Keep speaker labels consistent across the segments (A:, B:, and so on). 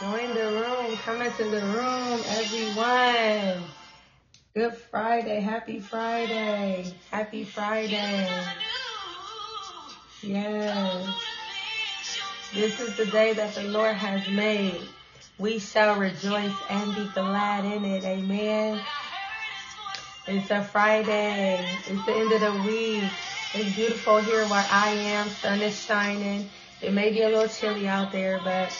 A: Join the room. Come into the room, everyone. Good Friday. Happy Friday. Happy Friday. Yes. This is the day that the Lord has made. We shall rejoice and be glad in it. Amen. It's a Friday. It's the end of the week. It's beautiful here where I am. Sun is shining. It may be a little chilly out there, but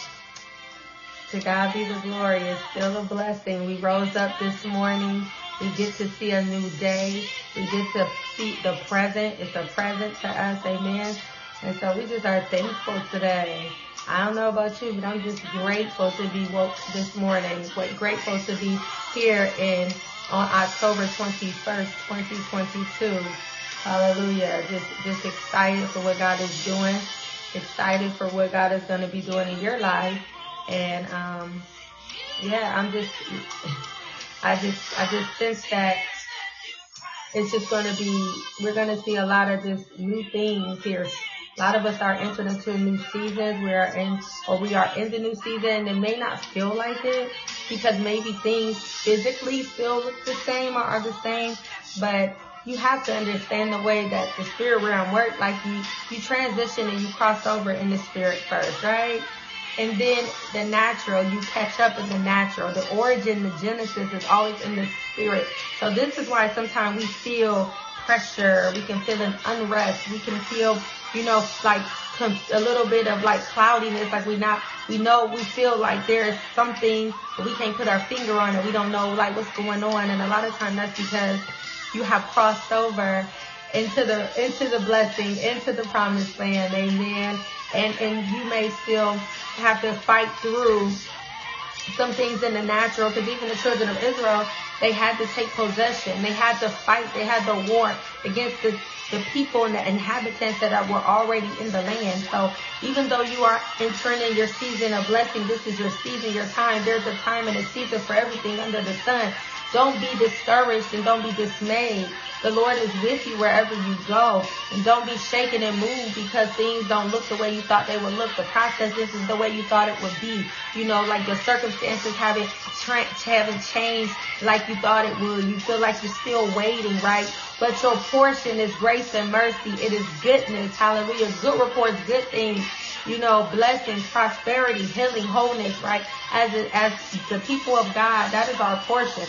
A: to God be the glory. It's still a blessing. We rose up this morning. We get to see a new day. We get to see the present. It's a present to us. Amen. And so we just are thankful today. I don't know about you, but I'm just grateful to be woke this morning. Grateful to be here in on October 21st, 2022. Hallelujah. Just, just excited for what God is doing. Excited for what God is going to be doing in your life. And um, yeah, I'm just, I just, I just sense that it's just going to be, we're going to see a lot of just new things here. A lot of us are entering into new seasons. We are in, or we are in the new season. It may not feel like it because maybe things physically feel the same or are the same, but you have to understand the way that the spirit realm works. Like you, you transition and you cross over in the spirit first, right? And then the natural, you catch up in the natural. The origin, the genesis is always in the spirit. So this is why sometimes we feel pressure. We can feel an unrest. We can feel, you know, like a little bit of like cloudiness. Like we not, we know, we feel like there is something, but we can't put our finger on it. We don't know like what's going on. And a lot of time that's because you have crossed over into the, into the blessing, into the promised land. Amen. And, and you may still have to fight through some things in the natural because even the children of Israel, they had to take possession. They had to fight. They had to war against the, the people and the inhabitants that are, were already in the land. So even though you are entering in your season of blessing, this is your season, your time. There's a time and a season for everything under the sun. Don't be discouraged and don't be dismayed. The Lord is with you wherever you go. And don't be shaken and moved because things don't look the way you thought they would look. The process isn't the way you thought it would be. You know, like your circumstances haven't, haven't changed like you thought it would. You feel like you're still waiting, right? But your portion is grace and mercy. It is goodness. Hallelujah. Good reports, good things you know, blessings, prosperity, healing, wholeness, right? As as the people of God, that is our portion.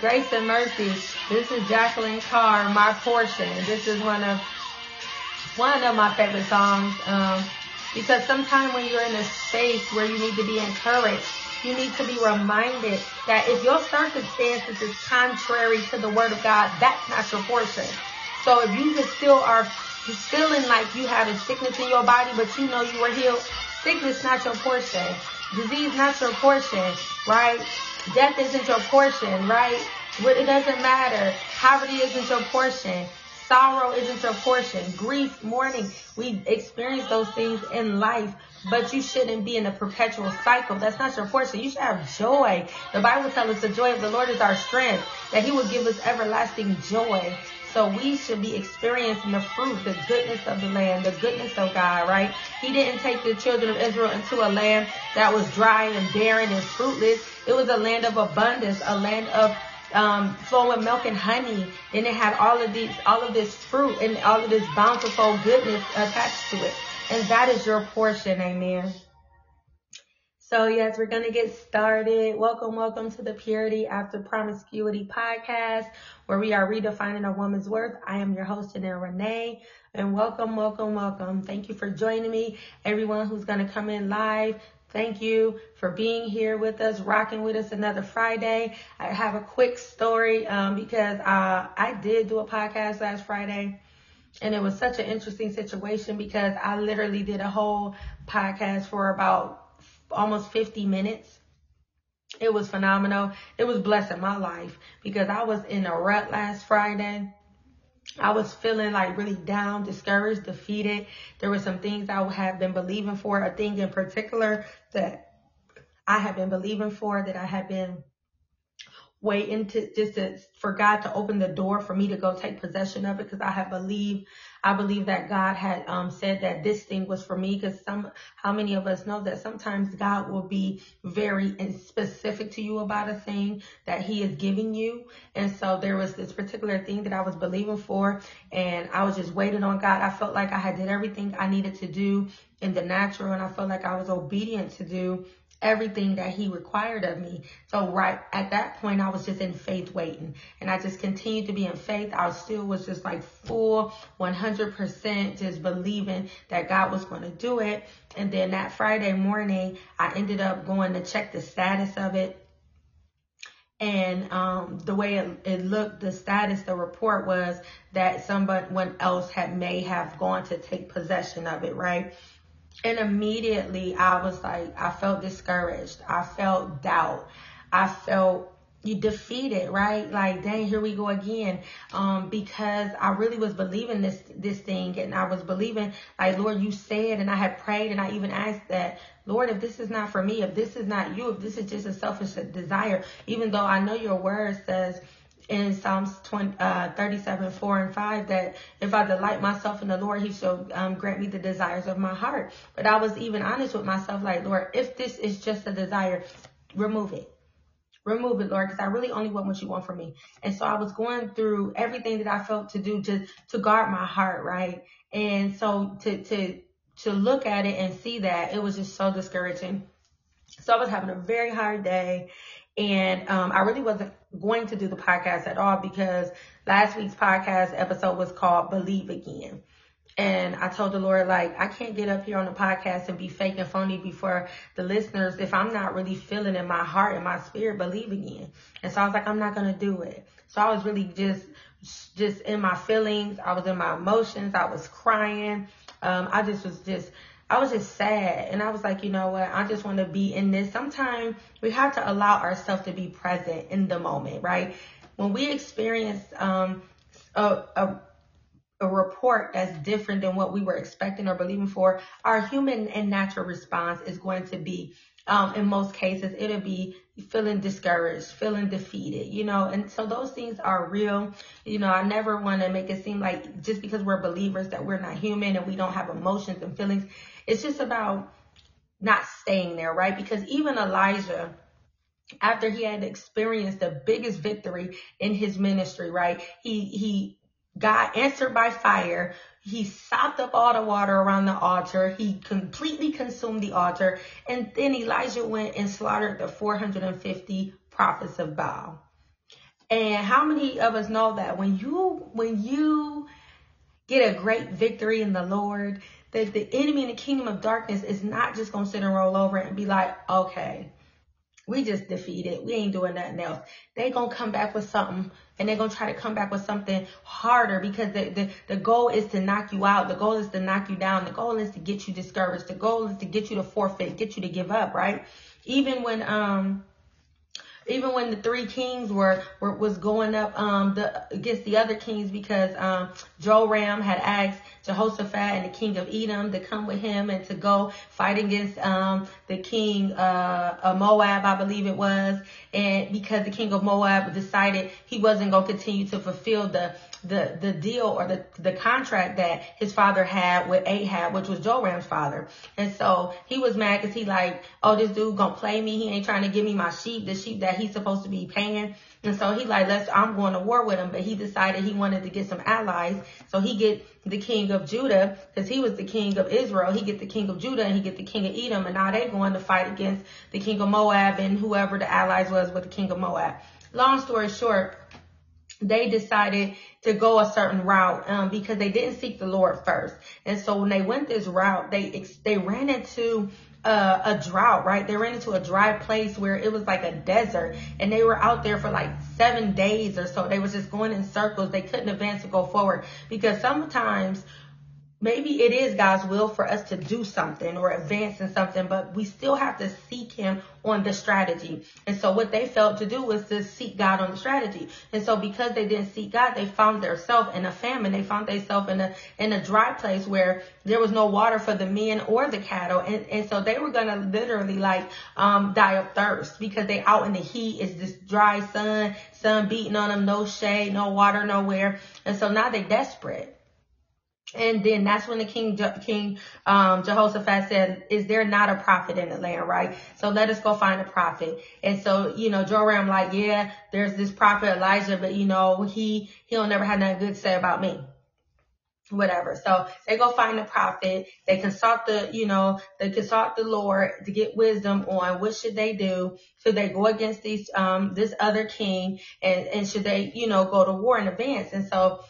A: Grace and Mercy. This is Jekalyn Carr, My Portion. This is one of one of my favorite songs. Um, because sometimes when you're in a space where you need to be encouraged, you need to be reminded that if your circumstances is contrary to the word of God, that's not your portion. So if you just still are feeling like you have a sickness in your body, but you know you were healed, sickness not your portion. Disease not your portion, right? Death isn't your portion, right? It doesn't matter. Poverty isn't your portion. Sorrow isn't your portion. Grief, mourning. We experience those things in life, but you shouldn't be in a perpetual cycle. That's not your portion. You should have joy. The Bible tells us the joy of the Lord is our strength, that he will give us everlasting joy. So we should be experiencing the fruit, the goodness of the land, the goodness of God, right? He didn't take the children of Israel into a land that was dry and barren and fruitless. It was a land of abundance, a land of um, flowing milk and honey, and it had all of these, all of this fruit and all of this bountiful goodness attached to it. And that is your portion, amen. So yes, we're going to get started. Welcome, welcome to the Purity After Promiscuity podcast, where we are redefining a woman's worth. I am your host, Janelle Renee, and welcome, welcome, welcome. Thank you for joining me. Everyone who's going to come in live, Thank you for being here with us, rocking with us another Friday. I have a quick story um, because uh, I did do a podcast last Friday. And it was such an interesting situation because I literally did a whole podcast for about almost 50 minutes. It was phenomenal. It was blessing my life because I was in a rut last Friday. I was feeling like really down, discouraged, defeated. There were some things I have been believing for, a thing in particular that I have been believing for, that I have been waiting to just to, for God to open the door for me to go take possession of it because I have believed I believe that God had um, said that this thing was for me because some, how many of us know that sometimes God will be very specific to you about a thing that He is giving you. And so there was this particular thing that I was believing for, and I was just waiting on God. I felt like I had did everything I needed to do in the natural, and I felt like I was obedient to do everything that he required of me. So right at that point, I was just in faith waiting and I just continued to be in faith. I still was just like full 100% just believing that God was going to do it. And then that Friday morning, I ended up going to check the status of it. And um, the way it, it looked, the status, the report was that someone else had may have gone to take possession of it, right? And immediately I was like, I felt discouraged. I felt doubt. I felt you defeated, right? Like, dang, here we go again. Um, because I really was believing this, this thing and I was believing like, Lord, you said, and I had prayed and I even asked that, Lord, if this is not for me, if this is not you, if this is just a selfish desire, even though I know your word says, in Psalms 20, uh, 37, 4 and 5 that if I delight myself in the Lord, he shall um, grant me the desires of my heart. But I was even honest with myself, like, Lord, if this is just a desire, remove it. Remove it, Lord, because I really only want what you want for me. And so I was going through everything that I felt to do just to guard my heart, right? And so to, to, to look at it and see that, it was just so discouraging. So I was having a very hard day and um, I really wasn't going to do the podcast at all because last week's podcast episode was called Believe Again. And I told the Lord, like, I can't get up here on the podcast and be fake and phony before the listeners if I'm not really feeling in my heart and my spirit believe again. And so I was like, I'm not going to do it. So I was really just, just in my feelings. I was in my emotions. I was crying. Um, I just was just I was just sad. And I was like, you know what? I just want to be in this. Sometimes we have to allow ourselves to be present in the moment, right? When we experience um, a, a, a report that's different than what we were expecting or believing for, our human and natural response is going to be, um, in most cases, it'll be feeling discouraged, feeling defeated, you know, and so those things are real. You know, I never want to make it seem like just because we're believers that we're not human and we don't have emotions and feelings. It's just about not staying there, right? Because even Elijah, after he had experienced the biggest victory in his ministry, right? He, he got answered by fire. He sopped up all the water around the altar. He completely consumed the altar. And then Elijah went and slaughtered the 450 prophets of Baal. And how many of us know that when you, when you get a great victory in the Lord, that the enemy in the kingdom of darkness is not just to sit and roll over and be like, okay, we just defeated. We ain't doing nothing else. They to come back with something and they're going to try to come back with something harder because the, the, the goal is to knock you out. The goal is to knock you down. The goal is to get you discouraged. The goal is to get you to forfeit, get you to give up, right? Even when, um, even when the three kings were, were was going up um the against the other kings because um Joram had asked Jehoshaphat and the king of Edom to come with him and to go fight against um the king uh of Moab, I believe it was, and because the king of Moab decided he wasn't going to continue to fulfill the the the deal or the the contract that his father had with Ahab, which was Joram's father. And so he was mad because he like, oh, this dude gonna play me. He ain't trying to give me my sheep, the sheep that he's supposed to be paying. And so he like, let's, I'm going to war with him. But he decided he wanted to get some allies. So he get the king of Judah, because he was the king of Israel. He get the king of Judah and he get the king of Edom. And now they going to fight against the king of Moab and whoever the allies was with the king of Moab. Long story short, they decided to go a certain route um, because they didn't seek the Lord first. And so when they went this route, they they ran into uh, a drought, right? They ran into a dry place where it was like a desert and they were out there for like seven days or so. They was just going in circles. They couldn't advance to go forward because sometimes maybe it is God's will for us to do something or advance in something, but we still have to seek Him on the strategy. And so what they felt to do was to seek God on the strategy. And so because they didn't seek God, they found themselves in a famine. They found themselves in a in a dry place where there was no water for the men or the cattle. And and so they were gonna literally like um die of thirst because they out in the heat. It's this dry sun, sun beating on them, no shade, no water nowhere. And so now they're desperate. And then that's when the king, King um, Jehoshaphat said, "Is there not a prophet in the land, right? So let us go find a prophet." And so, you know, Joram like, "Yeah, there's this prophet Elijah, but you know, he he'll never have nothing good to say about me." Whatever. So they go find the prophet. They consult the, you know, they consult the Lord to get wisdom on what should they do. Should they go against these, um, this other king, and and should they, you know, go to war in advance? And so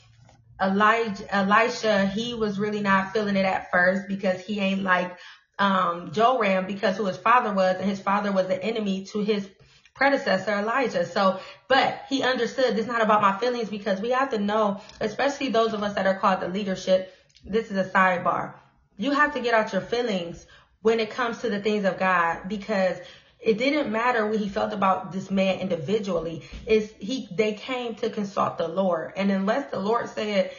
A: Elijah, Elisha, he was really not feeling it at first because he ain't like um, Joram because who his father was, and his father was the enemy to his predecessor Elijah. So, but he understood it's not about my feelings because we have to know, especially those of us that are called the leadership. This is a sidebar. You have to get out your feelings when it comes to the things of God because it didn't matter what he felt about this man individually. Is he they came to consult the Lord. And unless the Lord said,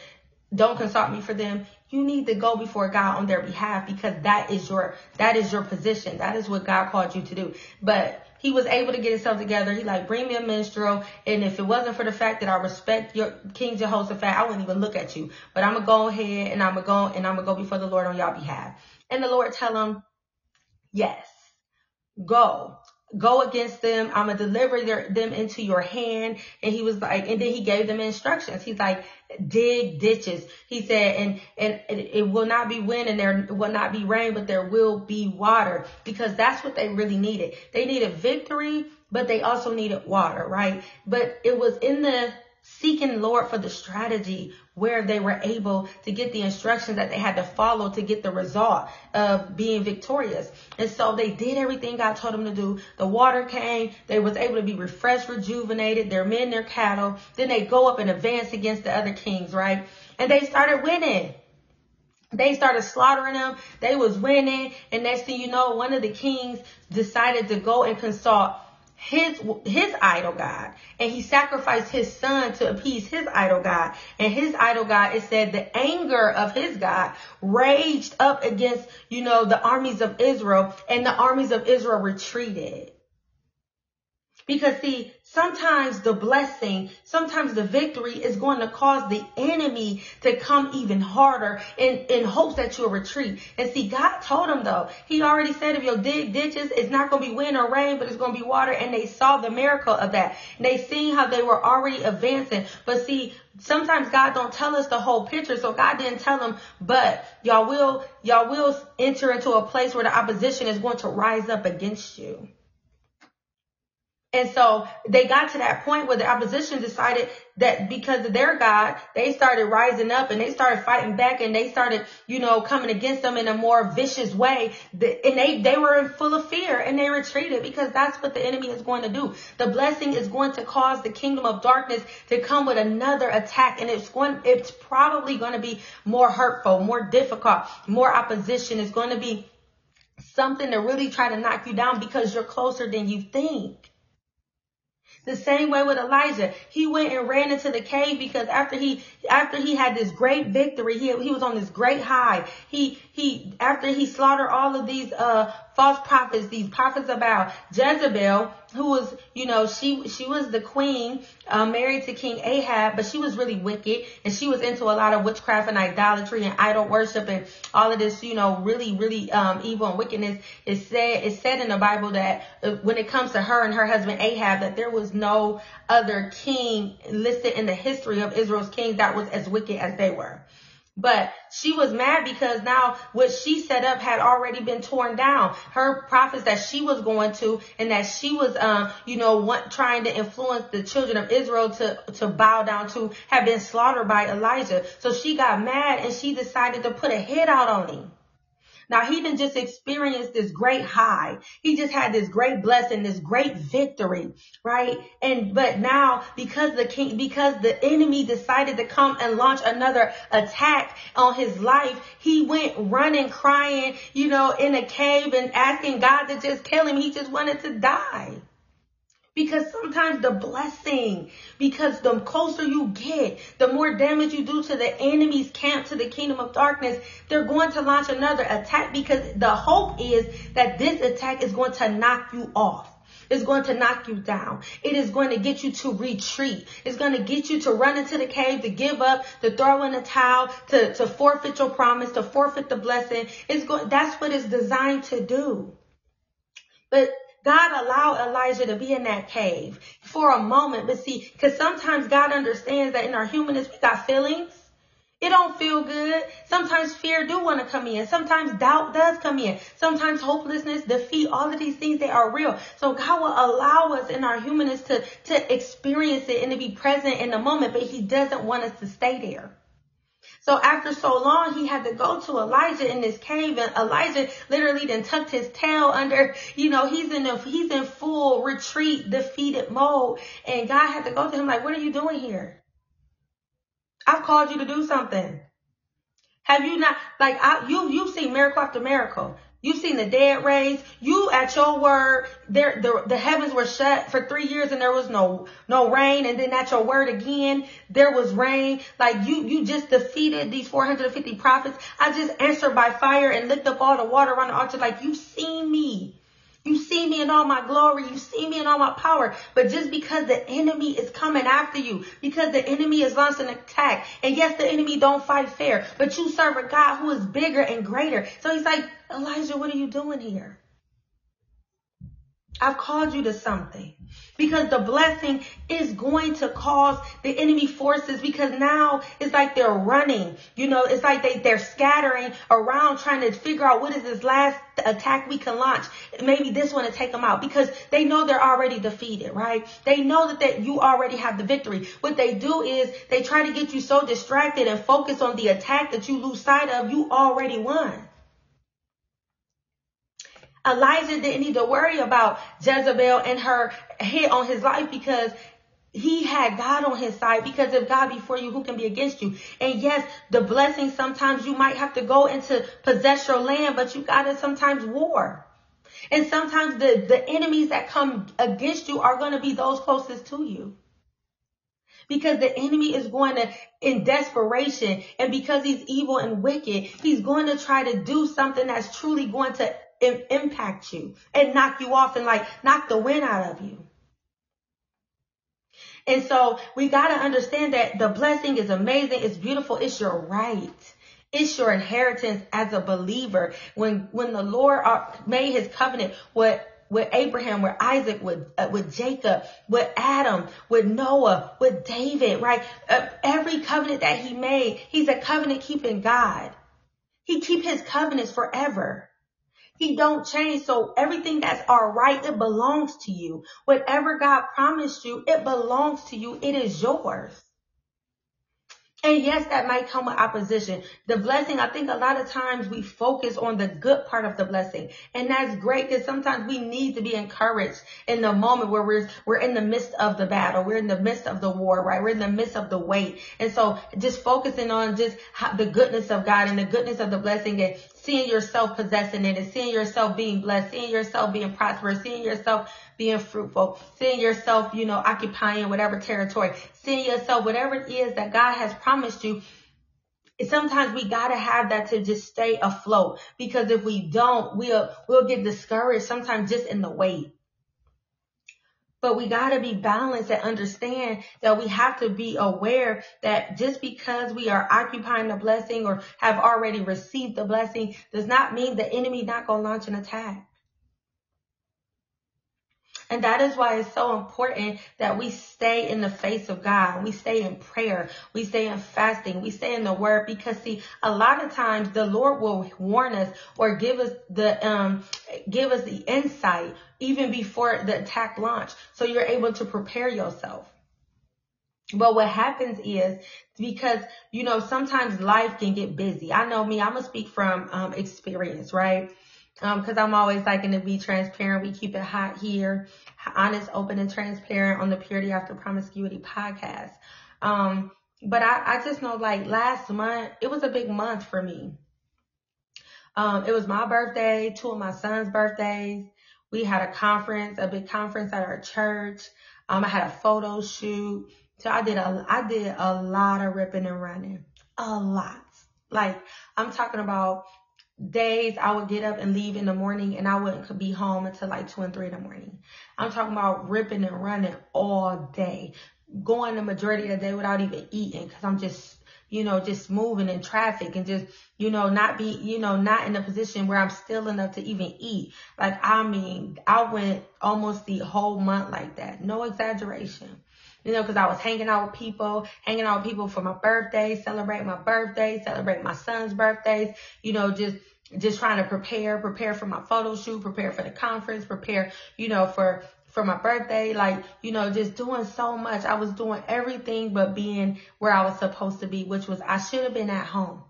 A: Don't consult me for them, you need to go before God on their behalf because that is your that is your position. That is what God called you to do. But he was able to get himself together. He like, bring me a minstrel. And if it wasn't for the fact that I respect your King Jehoshaphat, I wouldn't even look at you. But I'm gonna go ahead and I'm gonna go and I'm gonna go before the Lord on y'all behalf. And the Lord tell him, yes go go against them. I'm gonna deliver their, them into your hand. And he was like, and then he gave them instructions. He's like, dig ditches. He said, and, and it will not be wind and there will not be rain, but there will be water because that's what they really needed. They needed victory, but they also needed water, right? But it was in the seeking Lord for the strategy where they were able to get the instructions that they had to follow to get the result of being victorious. And so they did everything God told them to do. The water came. They was able to be refreshed, rejuvenated, their men, their cattle. Then they go up and advance against the other kings, right? And they started winning. They started slaughtering them. They was winning. And next thing you know, one of the kings decided to go and consult his his idol god. And he sacrificed his son to appease his idol god. And his idol god it said the anger of his god raged up against you know the armies of israel. And the armies of israel retreated because see Sometimes the blessing, sometimes the victory is going to cause the enemy to come even harder in, in hopes that you'll retreat. And see, God told him though, he already said if you'll dig ditches, it's not going to be wind or rain, but it's going to be water. And they saw the miracle of that. And they seen how they were already advancing. But see, sometimes God don't tell us the whole picture. So God didn't tell them, but y'all will, y'all will enter into a place where the opposition is going to rise up against you. And so they got to that point where the opposition decided that because of their God, they started rising up and they started fighting back and they started, you know, coming against them in a more vicious way. And they, they were full of fear and they retreated because that's what the enemy is going to do. The blessing is going to cause the kingdom of darkness to come with another attack and it's going, it's probably going to be more hurtful, more difficult, more opposition. It's going to be something to really try to knock you down because you're closer than you think. The same way with Elijah. He went and ran into the cave because after he, after he had this great victory, he, he was on this great high. He, he, after he slaughtered all of these, uh, false prophets, these prophets about Jezebel, who was, you know, she, she was the queen, uh, married to King Ahab, but she was really wicked and she was into a lot of witchcraft and idolatry and idol worship and all of this, you know, really, really, um, evil and wickedness. It said, it said in the Bible that uh, when it comes to her and her husband Ahab, that there was no other king listed in the history of Israel's kings that was as wicked as they were. But she was mad because now what she set up had already been torn down. Her prophets that she was going to and that she was, um, you know, want, trying to influence the children of Israel to, to bow down to had been slaughtered by Elijah. So she got mad and she decided to put a hit out on him. Now he didn't just experience this great high. He just had this great blessing, this great victory, right? And, but now because the king, because the enemy decided to come and launch another attack on his life, he went running, crying, you know, in a cave and asking God to just kill him. He just wanted to die Because sometimes the blessing, because the closer you get, the more damage you do to the enemy's camp, to the kingdom of darkness, they're going to launch another attack because the hope is that this attack is going to knock you off. It's going to knock you down. It is going to get you to retreat. It's going to get you to run into the cave, to give up, to throw in a towel, to, to forfeit your promise, to forfeit the blessing. It's going, that's what it's designed to do. But God allowed Elijah to be in that cave for a moment. But see, because sometimes God understands that in our humanness, we got feelings. It don't feel good. Sometimes fear do want to come in. Sometimes doubt does come in. Sometimes hopelessness, defeat, all of these things, they are real. So God will allow us in our humanness to, to experience it and to be present in the moment, but he doesn't want us to stay there. So after so long, he had to go to Elijah in this cave and Elijah literally then tucked his tail under, you know, he's in a, he's in full retreat, defeated mode. And God had to go to him like, what are you doing here? I've called you to do something. Have you not, like, I, you, you've seen miracle after miracle. You've seen the dead raised. You at your word, there, the, the heavens were shut for three years and there was no, no rain. And then at your word again, there was rain. Like you, you just defeated these 450 prophets. I just answered by fire and licked up all the water around the altar. Like you've seen me. You see me in all my glory. You see me in all my power. But just because the enemy is coming after you, because the enemy is launching an attack, and yes, the enemy don't fight fair, but you serve a God who is bigger and greater. So he's like, Elijah, what are you doing here? I've called you to something because the blessing is going to cause the enemy forces because now it's like they're running, you know, it's like they, they're scattering around trying to figure out what is this last attack we can launch. Maybe this one to take them out because they know they're already defeated, right? They know that, that you already have the victory. What they do is they try to get you so distracted and focus on the attack that you lose sight of you already won. Elijah didn't need to worry about Jezebel and her hit on his life because he had God on his side because if God be for you, who can be against you? And yes, the blessing, sometimes you might have to go into possess your land, but you gotta sometimes war. And sometimes the, the enemies that come against you are going to be those closest to you. Because the enemy is going to, in desperation, and because he's evil and wicked, he's going to try to do something that's truly going to impact you and knock you off and like knock the wind out of you. And so we got to understand that the blessing is amazing. It's beautiful. It's your right. It's your inheritance as a believer. When, when the Lord uh, made his covenant with with Abraham, with Isaac, with uh, with Jacob, with Adam, with Noah, with David, right? Uh, every covenant that he made, he's a covenant keeping God. He keep his covenants forever. He don't change. So everything that's all right, it belongs to you. Whatever God promised you, it belongs to you. It is yours. And yes, that might come with opposition. The blessing, I think a lot of times we focus on the good part of the blessing. And that's great because sometimes we need to be encouraged in the moment where we're, we're in the midst of the battle. We're in the midst of the war, right? We're in the midst of the weight. And so just focusing on just how, the goodness of God and the goodness of the blessing and seeing yourself possessing it and seeing yourself being blessed, seeing yourself being prosperous, seeing yourself being fruitful, seeing yourself, you know, occupying whatever territory, seeing yourself, whatever it is that God has promised you. Sometimes we gotta have that to just stay afloat because if we don't, we'll, we'll get discouraged sometimes just in the wait. But we got to be balanced and understand that we have to be aware that just because we are occupying the blessing or have already received the blessing does not mean the enemy not going to launch an attack. And that is why it's so important that we stay in the face of God. We stay in prayer. We stay in fasting. We stay in the word because see, a lot of times the Lord will warn us or give us the, um, give us the insight even before the attack launch. So you're able to prepare yourself. But what happens is because, you know, sometimes life can get busy. I know me, I'm going to speak from um, experience, right? Um, cause I'm always liking to be transparent. We keep it hot here, honest, open, and transparent on the Purity After Promiscuity podcast. Um, but I, I just know like last month, it was a big month for me. Um, it was my birthday, two of my son's birthdays. We had a conference, a big conference at our church. Um, I had a photo shoot. So I did a, I did a lot of ripping and running. A lot. Like, I'm talking about days I would get up and leave in the morning and I wouldn't be home until like two and three in the morning. I'm talking about ripping and running all day, going the majority of the day without even eating because I'm just, you know, just moving in traffic and just, you know, not be, you know, not in a position where I'm still enough to even eat. Like, I mean, I went almost the whole month like that. No exaggeration you know, because I was hanging out with people, hanging out with people for my birthday, celebrate my birthday, celebrate my son's birthdays, you know, just just trying to prepare, prepare for my photo shoot, prepare for the conference, prepare, you know, for for my birthday, like, you know, just doing so much. I was doing everything but being where I was supposed to be, which was I should have been at home.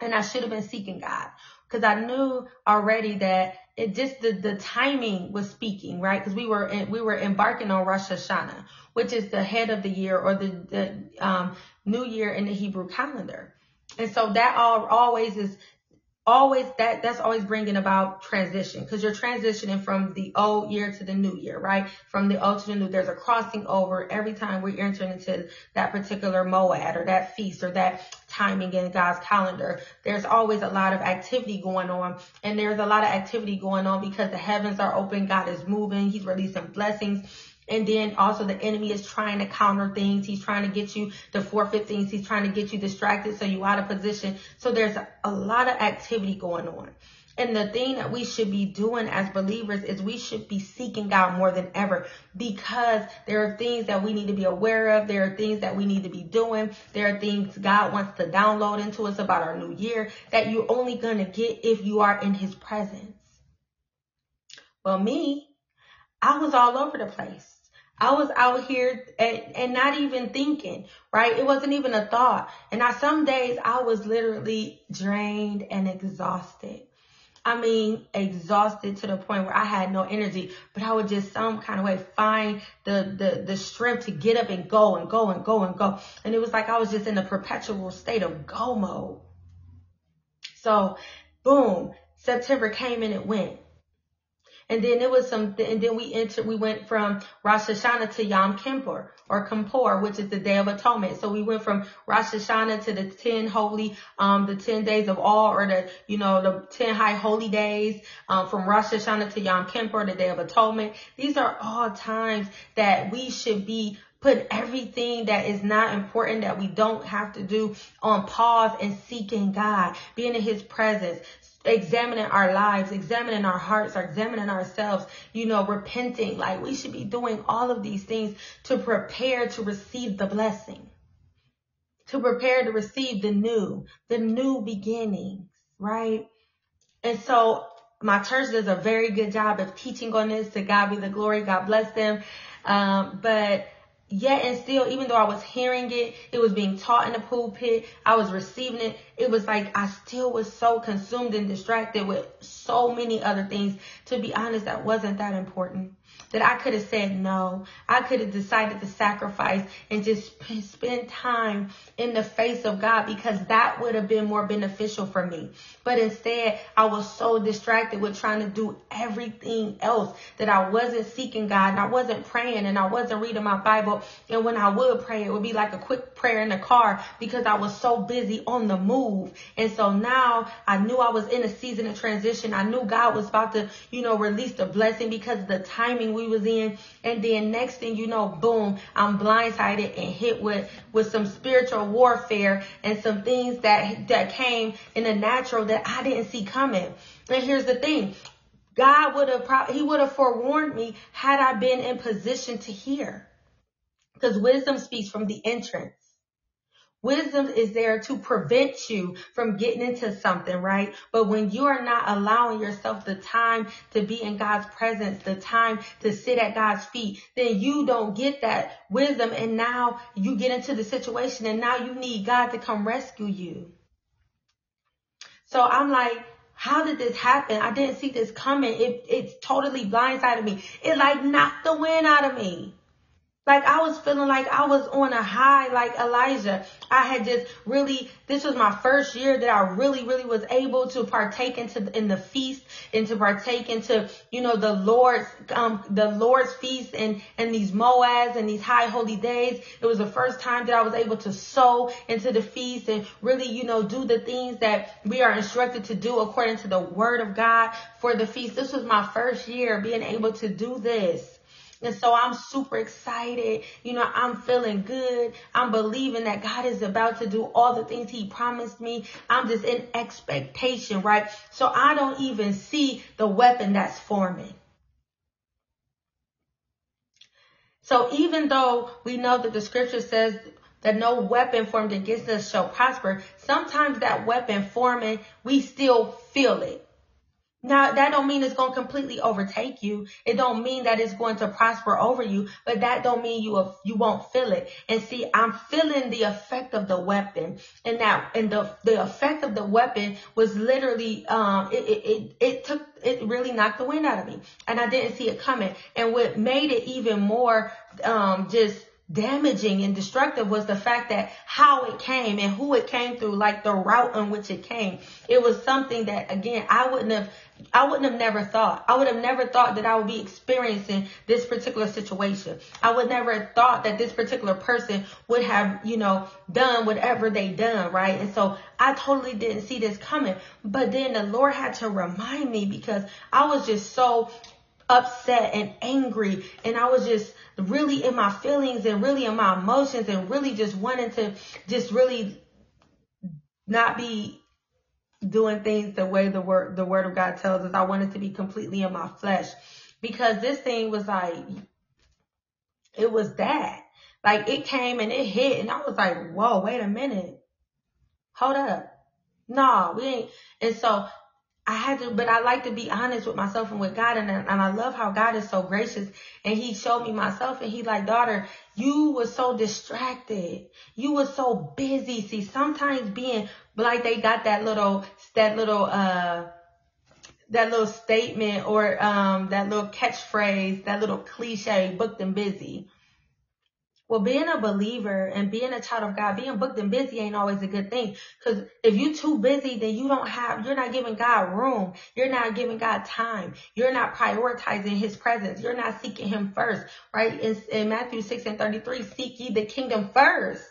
A: And I should have been seeking God. Cause I knew already that it just the, the timing was speaking, right? Cause we were in, we were embarking on Rosh Hashanah, which is the head of the year or the, the um, new year in the Hebrew calendar. And so that all always is always that that's always bringing about transition because you're transitioning from the old year to the new year, right? From the old to the new. There's a crossing over every time we're entering into that particular moed or that feast or that timing in God's calendar. There's always a lot of activity going on and there's a lot of activity going on because the heavens are open. God is moving. He's releasing blessings and then also the enemy is trying to counter things. He's trying to get you to forfeit things. He's trying to get you distracted so you out of position. So there's a, a lot of activity going on. And the thing that we should be doing as believers is we should be seeking God more than ever because there are things that we need to be aware of. There are things that we need to be doing. There are things God wants to download into us about our new year that you're only going to get if you are in his presence. Well, me, I was all over the place. I was out here and, and not even thinking, right? It wasn't even a thought. And I, some days I was literally drained and exhausted. I mean, exhausted to the point where I had no energy, but I would just some kind of way find the, the, the strength to get up and go and go and go and go. And it was like I was just in a perpetual state of go mode. So boom, September came and it went. And then it was some, and then we entered, we went from Rosh Hashanah to Yom Kippur or Kippur, which is the Day of Atonement. So we went from Rosh Hashanah to the 10 holy, um, the 10 days of all or the, you know, the 10 high holy days, um, from Rosh Hashanah to Yom Kippur, the Day of Atonement. These are all times that we should be put everything that is not important that we don't have to do on pause and seeking God, being in his presence, examining our lives, examining our hearts, or examining ourselves, you know, repenting. Like we should be doing all of these things to prepare to receive the blessing, to prepare to receive the new, the new beginnings, right? And so my church does a very good job of teaching on this. To God be the glory. God bless them. Um, but yet and still, even though I was hearing it, it was being taught in the pulpit, I was receiving it, it was like I still was so consumed and distracted with so many other things. To be honest, that wasn't that important that I could have said no. I could have decided to sacrifice and just spend time in the face of God because that would have been more beneficial for me. But instead, I was so distracted with trying to do everything else that I wasn't seeking God and I wasn't praying and I wasn't reading my Bible. And when I would pray, it would be like a quick prayer in the car because I was so busy on the move. And so now I knew I was in a season of transition. I knew God was about to, you know, release the blessing because the we was in. And then next thing you know, boom, I'm blindsided and hit with, with some spiritual warfare and some things that, that came in the natural that I didn't see coming. And here's the thing. God would have, pro- he would have forewarned me had I been in position to hear. Because wisdom speaks from the entrance. Wisdom is there to prevent you from getting into something, right? But when you are not allowing yourself the time to be in God's presence, the time to sit at God's feet, then you don't get that wisdom. And now you get into the situation and now you need God to come rescue you. So I'm like, how did this happen? I didn't see this coming. It, it's totally blindsided me. It like knocked the wind out of me. Like I was feeling like I was on a high, like Elijah. I had just really, this was my first year that I really, really was able to partake into in the feast and to partake into, you know, the Lord's, um, the Lord's feast and, and these moeds and these high holy days. It was the first time that I was able to sow into the feast and really, you know, do the things that we are instructed to do according to the word of God for the feast. This was my first year being able to do this. And so I'm super excited. You know, I'm feeling good. I'm believing that God is about to do all the things he promised me. I'm just in expectation, right? So I don't even see the weapon that's forming. So even though we know that the scripture says that no weapon formed against us shall prosper, sometimes that weapon forming, we still feel it. Now that don't mean it's going to completely overtake you. It don't mean that it's going to prosper over you, but that don't mean you you won't feel it. And see, I'm feeling the effect of the weapon, and that and the the effect of the weapon was literally um it it it, it took it really knocked the wind out of me, and I didn't see it coming. And what made it even more um just damaging and destructive was the fact that how it came and who it came through, like the route on which it came. It was something that again, I wouldn't have, I wouldn't have never thought. I would have never thought that I would be experiencing this particular situation. I would never have thought that this particular person would have, you know, done whatever they done, right? And so I totally didn't see this coming. But then the Lord had to remind me because I was just so upset and angry and I was just really in my feelings and really in my emotions and really just wanting to just really not be doing things the way the word the word of God tells us. I wanted to be completely in my flesh because this thing was like it was that. Like it came and it hit and I was like, whoa, wait a minute. Hold up. No, we ain't. And so I had to, but I like to be honest with myself and with God. And, and I love how God is so gracious. And he showed me myself and he like, daughter, you were so distracted. You were so busy. See, sometimes being like they got that little, that little, uh, that little statement or um, that little catchphrase, that little cliche, booked and busy. Well, being a believer and being a child of God, being booked and busy ain't always a good thing. Cause if you're too busy, then you don't have, you're not giving God room. You're not giving God time. You're not prioritizing his presence. You're not seeking him first, right? In, in Matthew 6 and 33, seek ye the kingdom first.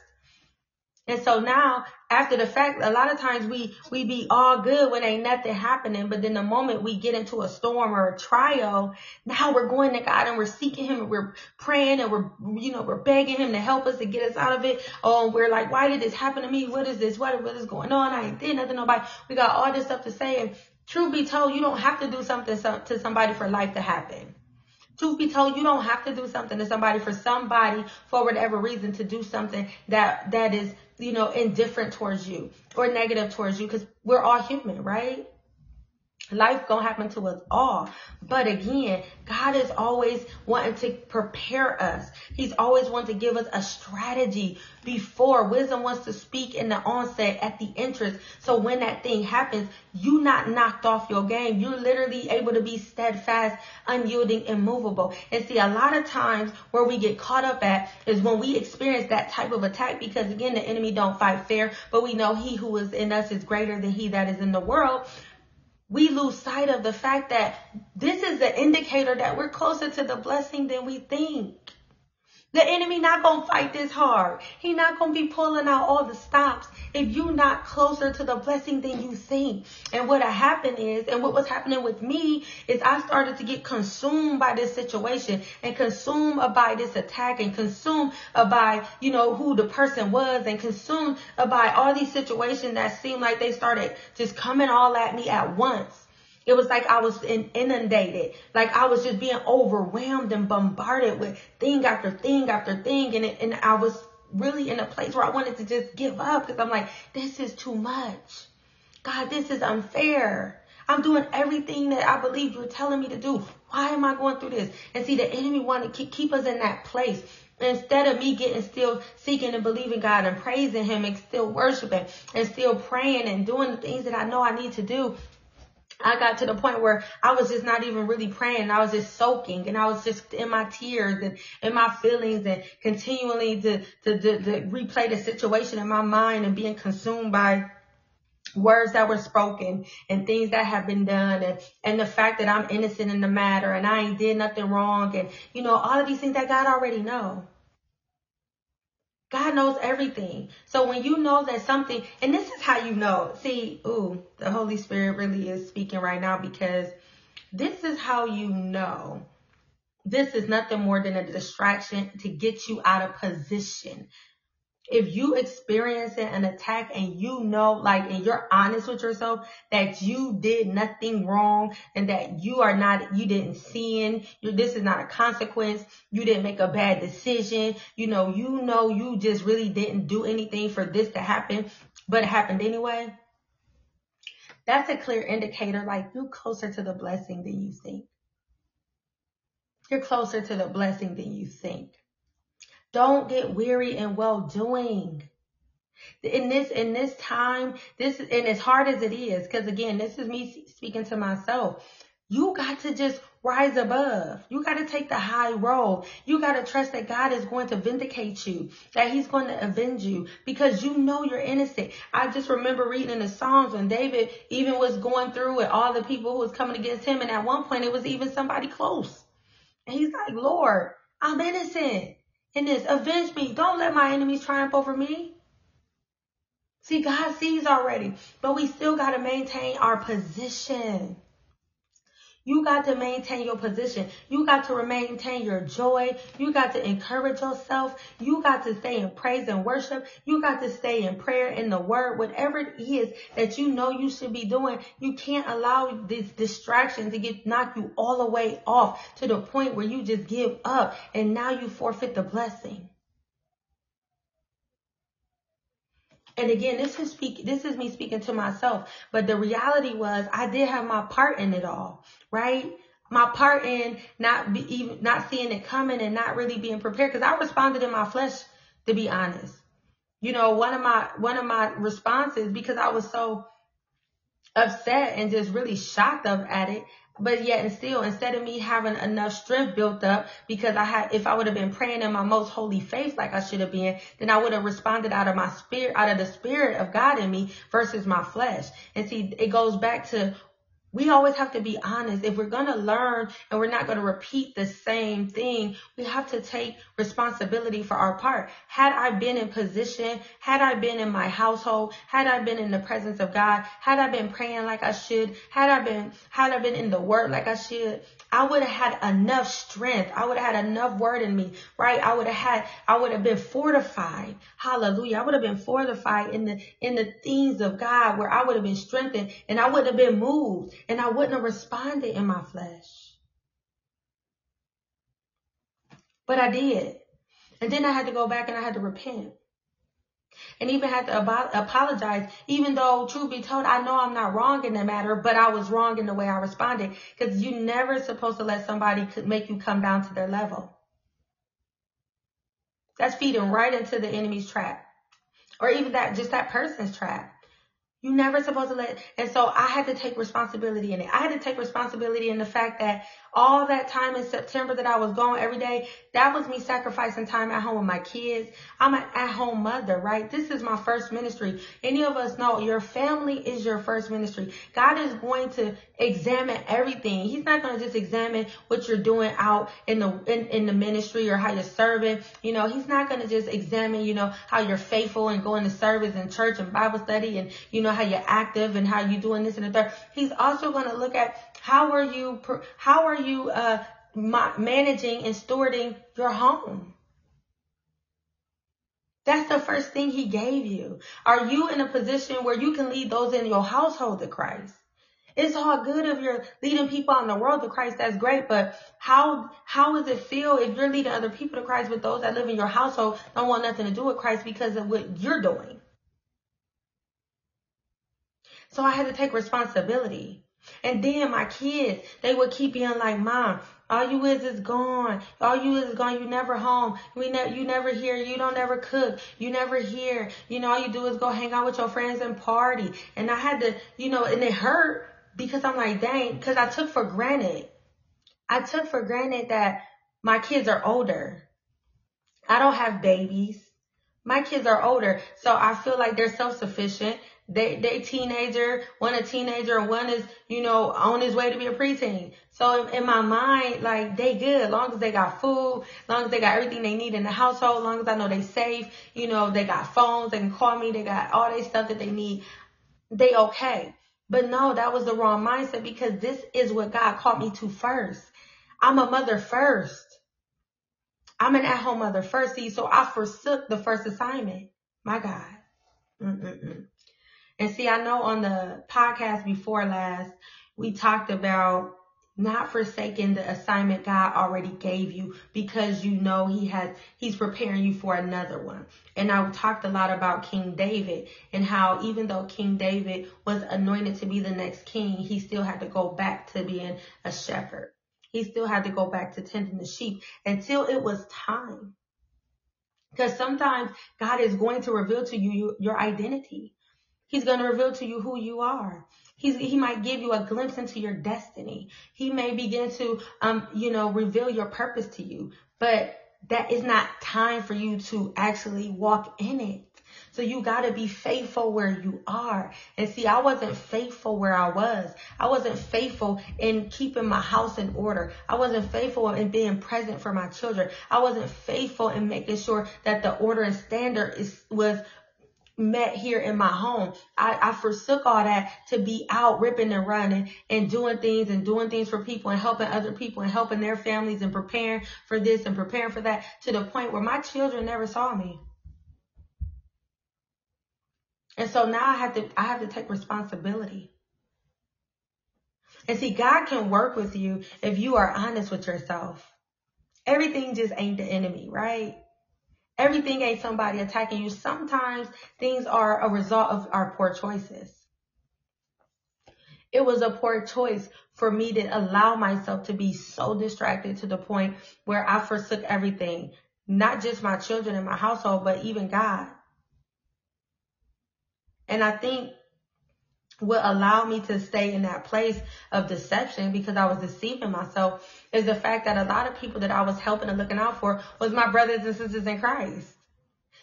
A: And so now, after the fact, a lot of times we, we be all good when ain't nothing happening. But then the moment we get into a storm or a trial, now we're going to God and we're seeking him and we're praying and we're, you know, we're begging him to help us to get us out of it. Oh, we're like, why did this happen to me? What is this? What, what is going on? I ain't did nothing nobody. We got all this stuff to say. And truth be told, you don't have to do something to somebody for life to happen. Truth be told, you don't have to do something to somebody for somebody for whatever reason to do something that that is you know, indifferent towards you or negative towards you because we're all human, right? Life gonna happen to us all. But again, God is always wanting to prepare us. He's always wanting to give us a strategy before. Wisdom wants to speak in the onset at the entrance. So when that thing happens, you not knocked off your game. You're literally able to be steadfast, unyielding, immovable. And see, a lot of times where we get caught up at is when we experience that type of attack because again, the enemy don't fight fair, but we know he who is in us is greater than he that is in the world we lose sight of the fact that this is the indicator that we're closer to the blessing than we think. The enemy not going to fight this hard. He not going to be pulling out all the stops if you're not closer to the blessing than you think. And what happened is, and what was happening with me is I started to get consumed by this situation and consumed by this attack and consumed by, you know, who the person was and consumed by all these situations that seemed like they started just coming all at me at once. It was like I was inundated. Like I was just being overwhelmed and bombarded with thing after thing after thing. And, it, and I was really in a place where I wanted to just give up because I'm like, this is too much. God, this is unfair. I'm doing everything that I believe you're telling me to do. Why am I going through this? And see, the enemy wanted to keep us in that place. Instead of me getting still seeking and believing God and praising Him and still worshiping and still praying and doing the things that I know I need to do, I got to the point where I was just not even really praying. I was just soaking and I was just in my tears and in my feelings and continually to, to, to, to replay the situation in my mind and being consumed by words that were spoken and things that have been done and, and the fact that I'm innocent in the matter and I ain't did nothing wrong and, you know, all of these things that God already know. God knows everything. So when you know that something, and this is how you know, see, ooh, the Holy Spirit really is speaking right now because this is how you know. This is nothing more than a distraction to get you out of position if you experience an attack and you know, like, and you're honest with yourself that you did nothing wrong and that you are not, you didn't sin, this is not a consequence, you didn't make a bad decision, you know, you know, you just really didn't do anything for this to happen, but it happened anyway. That's a clear indicator, like, you're closer to the blessing than you think. You're closer to the blessing than you think. Don't get weary in well doing. In this, in this time, this, and as hard as it is, because again, this is me speaking to myself. You got to just rise above. You got to take the high road. You got to trust that God is going to vindicate you, that he's going to avenge you because you know you're innocent. I just remember reading in the Psalms when David even was going through with all the people who was coming against him. And at one point it was even somebody close. And he's like, Lord, I'm innocent in this. Avenge me. Don't let my enemies triumph over me. See, God sees already, but we still got to maintain our position. You got to maintain your position. You got to maintain your joy. You got to encourage yourself. You got to stay in praise and worship. You got to stay in prayer in the word, whatever it is that you know you should be doing. You can't allow this distraction to get knock you all the way off to the point where you just give up and now you forfeit the blessing. And again, this is speak, this is me speaking to myself. But the reality was I did have my part in it all, right? My part in not be, even, not seeing it coming and not really being prepared. Cause I responded in my flesh, to be honest. You know, one of my, one of my responses, because I was so upset and just really shocked up at it, but yet and still, instead of me having enough strength built up, because I had, if I would have been praying in my most holy faith like I should have been, then I would have responded out of my spirit, out of the spirit of God in me versus my flesh. And see, it goes back to we always have to be honest. If we're going to learn and we're not going to repeat the same thing, we have to take responsibility for our part. Had I been in position, had I been in my household, had I been in the presence of God, had I been praying like I should, had I been, had I been in the word like I should, I would have had enough strength. I would have had enough word in me, right? I would have had, I would have been fortified. Hallelujah. I would have been fortified in the, in the things of God where I would have been strengthened and I wouldn't have been moved and I wouldn't have responded in my flesh. But I did. And then I had to go back and I had to repent and even had to ab- apologize, even though truth be told, I know I'm not wrong in the matter, but I was wrong in the way I responded because you never supposed to let somebody make you come down to their level. That's feeding right into the enemy's trap or even that, just that person's trap. You never supposed to let, and so I had to take responsibility in it. I had to take responsibility in the fact that all that time in September that I was gone every day, that was me sacrificing time at home with my kids. I'm an at home mother, right? This is my first ministry. Any of us know your family is your first ministry. God is going to examine everything. He's not going to just examine what you're doing out in the, in, in the ministry or how you're serving. You know, he's not going to just examine, you know, how you're faithful and going to service and church and Bible study and, you know, how you're active and how you're doing this and the third. He's also going to look at how are you, how are you, uh, managing and stewarding your home? That's the first thing he gave you. Are you in a position where you can lead those in your household to Christ? It's all good if you're leading people in the world to Christ. That's great. But how, how does it feel if you're leading other people to Christ, but those that live in your household don't want nothing to do with Christ because of what you're doing? So I had to take responsibility. And then my kids, they would keep being like, Mom, all you is is gone. All you is gone. You never home. We never, you never here. You don't ever cook. You never here. You know, all you do is go hang out with your friends and party. And I had to, you know, and it hurt, because I'm like, dang, because I took for granted. I took for granted that my kids are older. I don't have babies. My kids are older, so I feel like they're self-sufficient. They they teenager, one a teenager, one is you know on his way to be a preteen. So in, in my mind, like they good, long as they got food, long as they got everything they need in the household, long as I know they safe. You know they got phones, they can call me, they got all their stuff that they need. They okay. But no, that was the wrong mindset because this is what God called me to first. I'm a mother first. I'm an at-home mother first. See, so I forsook the first assignment. My God. Mm-mm-mm. And see, I know on the podcast before last, we talked about not forsaking the assignment God already gave you because you know he has he's preparing you for another one. And I talked a lot about King David and how even though King David was anointed to be the next king, he still had to go back to being a shepherd. He still had to go back to tending the sheep until it was time. Because sometimes God is going to reveal to you your identity. He's going to reveal to you who you are. He's, he might give you a glimpse into your destiny. He may begin to, um, you know, reveal your purpose to you, but that is not time for you to actually walk in it. So you got to be faithful where you are. And see, I wasn't faithful where I was. I wasn't faithful in keeping my house in order. I wasn't faithful in being present for my children. I wasn't faithful in making sure that the order and standard is, was met here in my home. I, I forsook all that to be out ripping and running and doing things and doing things for people and helping other people and helping their families and preparing for this and preparing for that to the point where my children never saw me. And so now I have to I have to take responsibility. And see, God can work with you if you are honest with yourself. Everything just ain't the enemy, right? Everything ain't somebody attacking you. Sometimes things are a result of our poor choices. It was a poor choice for me to allow myself to be so distracted to the point where I forsook everything, not just my children and my household, but even God. And I think what allowed me to stay in that place of deception because I was deceiving myself is the fact that a lot of people that I was helping and looking out for was my brothers and sisters in Christ.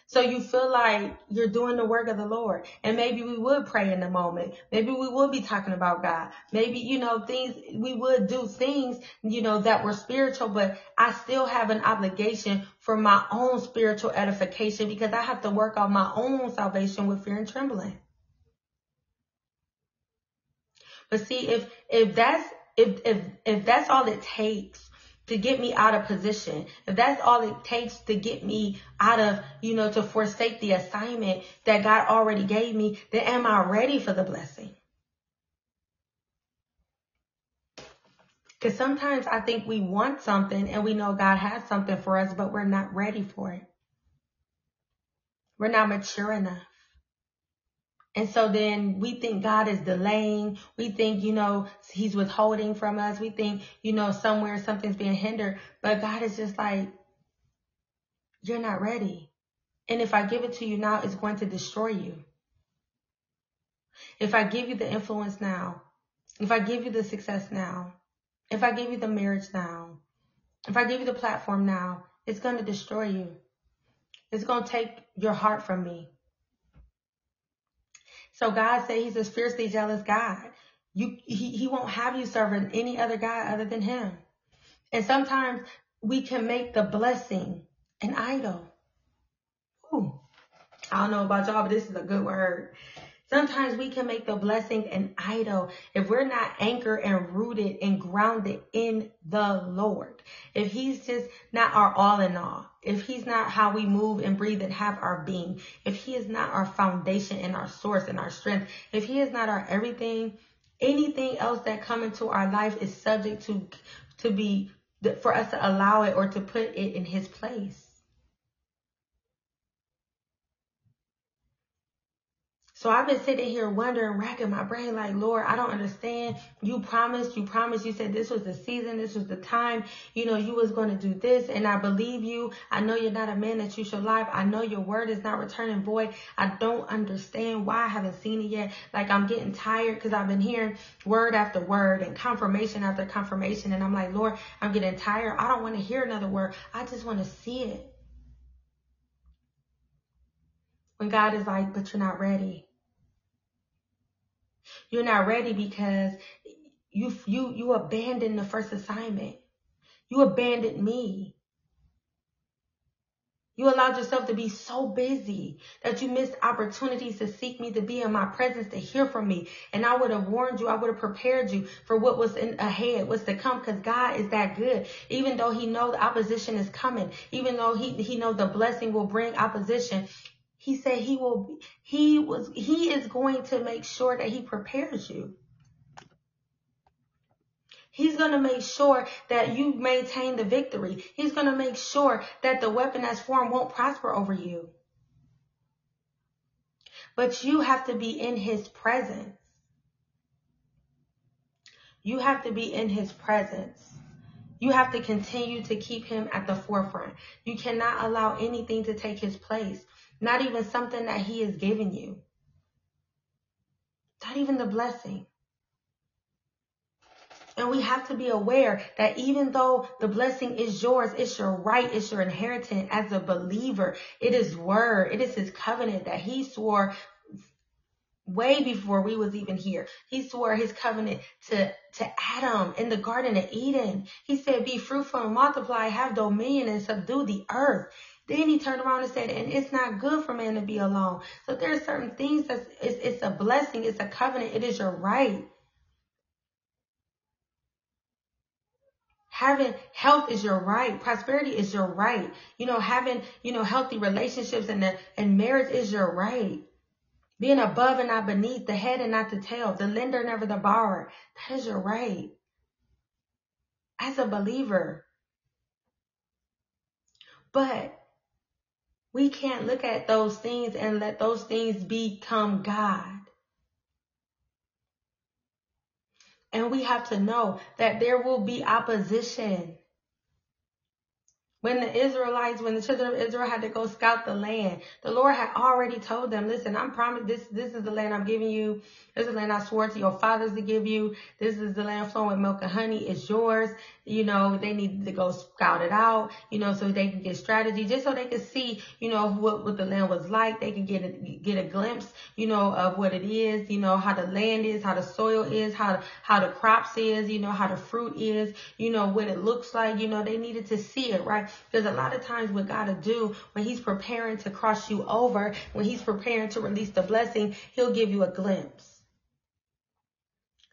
A: So you feel like you're doing the work of the Lord. And maybe we would pray in the moment. Maybe we would be talking about God. Maybe, you know, things, we would do things, you know, that were spiritual, but I still have an obligation for my own spiritual edification because I have to work on my own salvation with fear and trembling. But see, if, if that's, if, if, if that's all it takes to get me out of position, if that's all it takes to get me out of, you know, to forsake the assignment that God already gave me, then am I ready for the blessing? Because sometimes I think we want something and we know God has something for us, but we're not ready for it. We're not mature enough. And so then we think God is delaying. We think, you know, he's withholding from us. We think, you know, somewhere something's being hindered. But God is just like, you're not ready. And if I give it to you now, it's going to destroy you. If I give you the influence now, if I give you the success now, if I give you the marriage now, if I give you the platform now, it's going to destroy you. It's going to take your heart from me. So God said he's a fiercely jealous God. You, he, he won't have you serving any other God other than him. And sometimes we can make the blessing an idol. Ooh, I don't know about y'all, but this is a good word. Sometimes we can make the blessing an idol if we're not anchored and rooted and grounded in the Lord. If he's just not our all in all. If he's not how we move and breathe and have our being. If he is not our foundation and our source and our strength. If he is not our everything, anything else that come into our life is subject to, to be, for us to allow it or to put it in his place. So I've been sitting here wondering, racking my brain like, Lord, I don't understand. You promised, you promised, you said this was the season, this was the time, you know, you was going to do this. And I believe you. I know you're not a man that you should lie. I know your word is not returning void. I don't understand why I haven't seen it yet. Like I'm getting tired because I've been hearing word after word and confirmation after confirmation. And I'm like, Lord, I'm getting tired. I don't want to hear another word. I just want to see it. When God is like, but you're not ready. You're not ready because you you you abandoned the first assignment. You abandoned me. You allowed yourself to be so busy that you missed opportunities to seek me, to be in my presence, to hear from me. And I would have warned you. I would have prepared you for what was in ahead, what's to come, because God is that good. Even though he knows the opposition is coming, even though he, he knows the blessing will bring opposition, he said he will, he was, he is going to make sure that he prepares you. He's going to make sure that you maintain the victory. He's going to make sure that the weapon that's formed won't prosper over you. But you have to be in his presence. You have to be in his presence. You have to continue to keep him at the forefront. You cannot allow anything to take his place. Not even something that he has given you. Not even the blessing. And we have to be aware that even though the blessing is yours, it's your right, it's your inheritance as a believer. It is word. It is his covenant that he swore way before we was even here. He swore his covenant to, to Adam in the Garden of Eden. He said, be fruitful and multiply, have dominion and subdue the earth. Then he turned around and said, and it's not good for man to be alone. So there are certain things that it's, it's a blessing. It's a covenant. It is your right. Having health is your right. Prosperity is your right. You know, having, you know, healthy relationships and, the, and marriage is your right. Being above and not beneath, the head and not the tail, the lender, never the borrower. That is your right. As a believer. But we can't look at those things and let those things become God. And we have to know that there will be opposition. When the Israelites, when the children of Israel had to go scout the land, the Lord had already told them, listen, I'm promised this, this is the land I'm giving you. This is the land I swore to your fathers to give you. This is the land flowing with milk and honey. It's yours. You know, they need to go scout it out, you know, so they can get strategy, just so they could see, you know, what, what the land was like. They can get a, get a glimpse, you know, of what it is, you know, how the land is, how the soil is, how, how the crops is, you know, how the fruit is, you know, what it looks like, you know, they needed to see it, right? Because a lot of times what God to do when he's preparing to cross you over, when he's preparing to release the blessing, he'll give you a glimpse.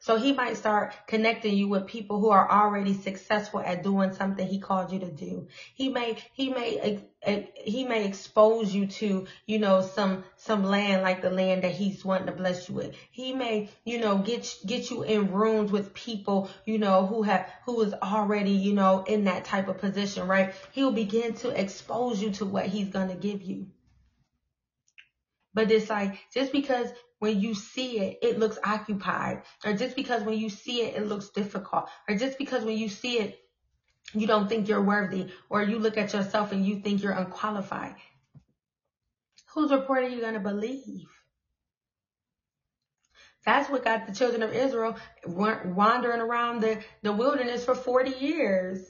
A: So he might start connecting you with people who are already successful at doing something he called you to do. He may, he may, eh, eh, he may expose you to, you know, some, some land like the land that he's wanting to bless you with. He may, you know, get, get you in rooms with people, you know, who have, who is already, you know, in that type of position, right? He'll begin to expose you to what he's going to give you. But it's like, just because when you see it, it looks occupied. Or just because when you see it, it looks difficult. Or just because when you see it, you don't think you're worthy. Or you look at yourself and you think you're unqualified. Whose report are you going to believe? That's what got the children of Israel wandering around the, the wilderness for 40 years.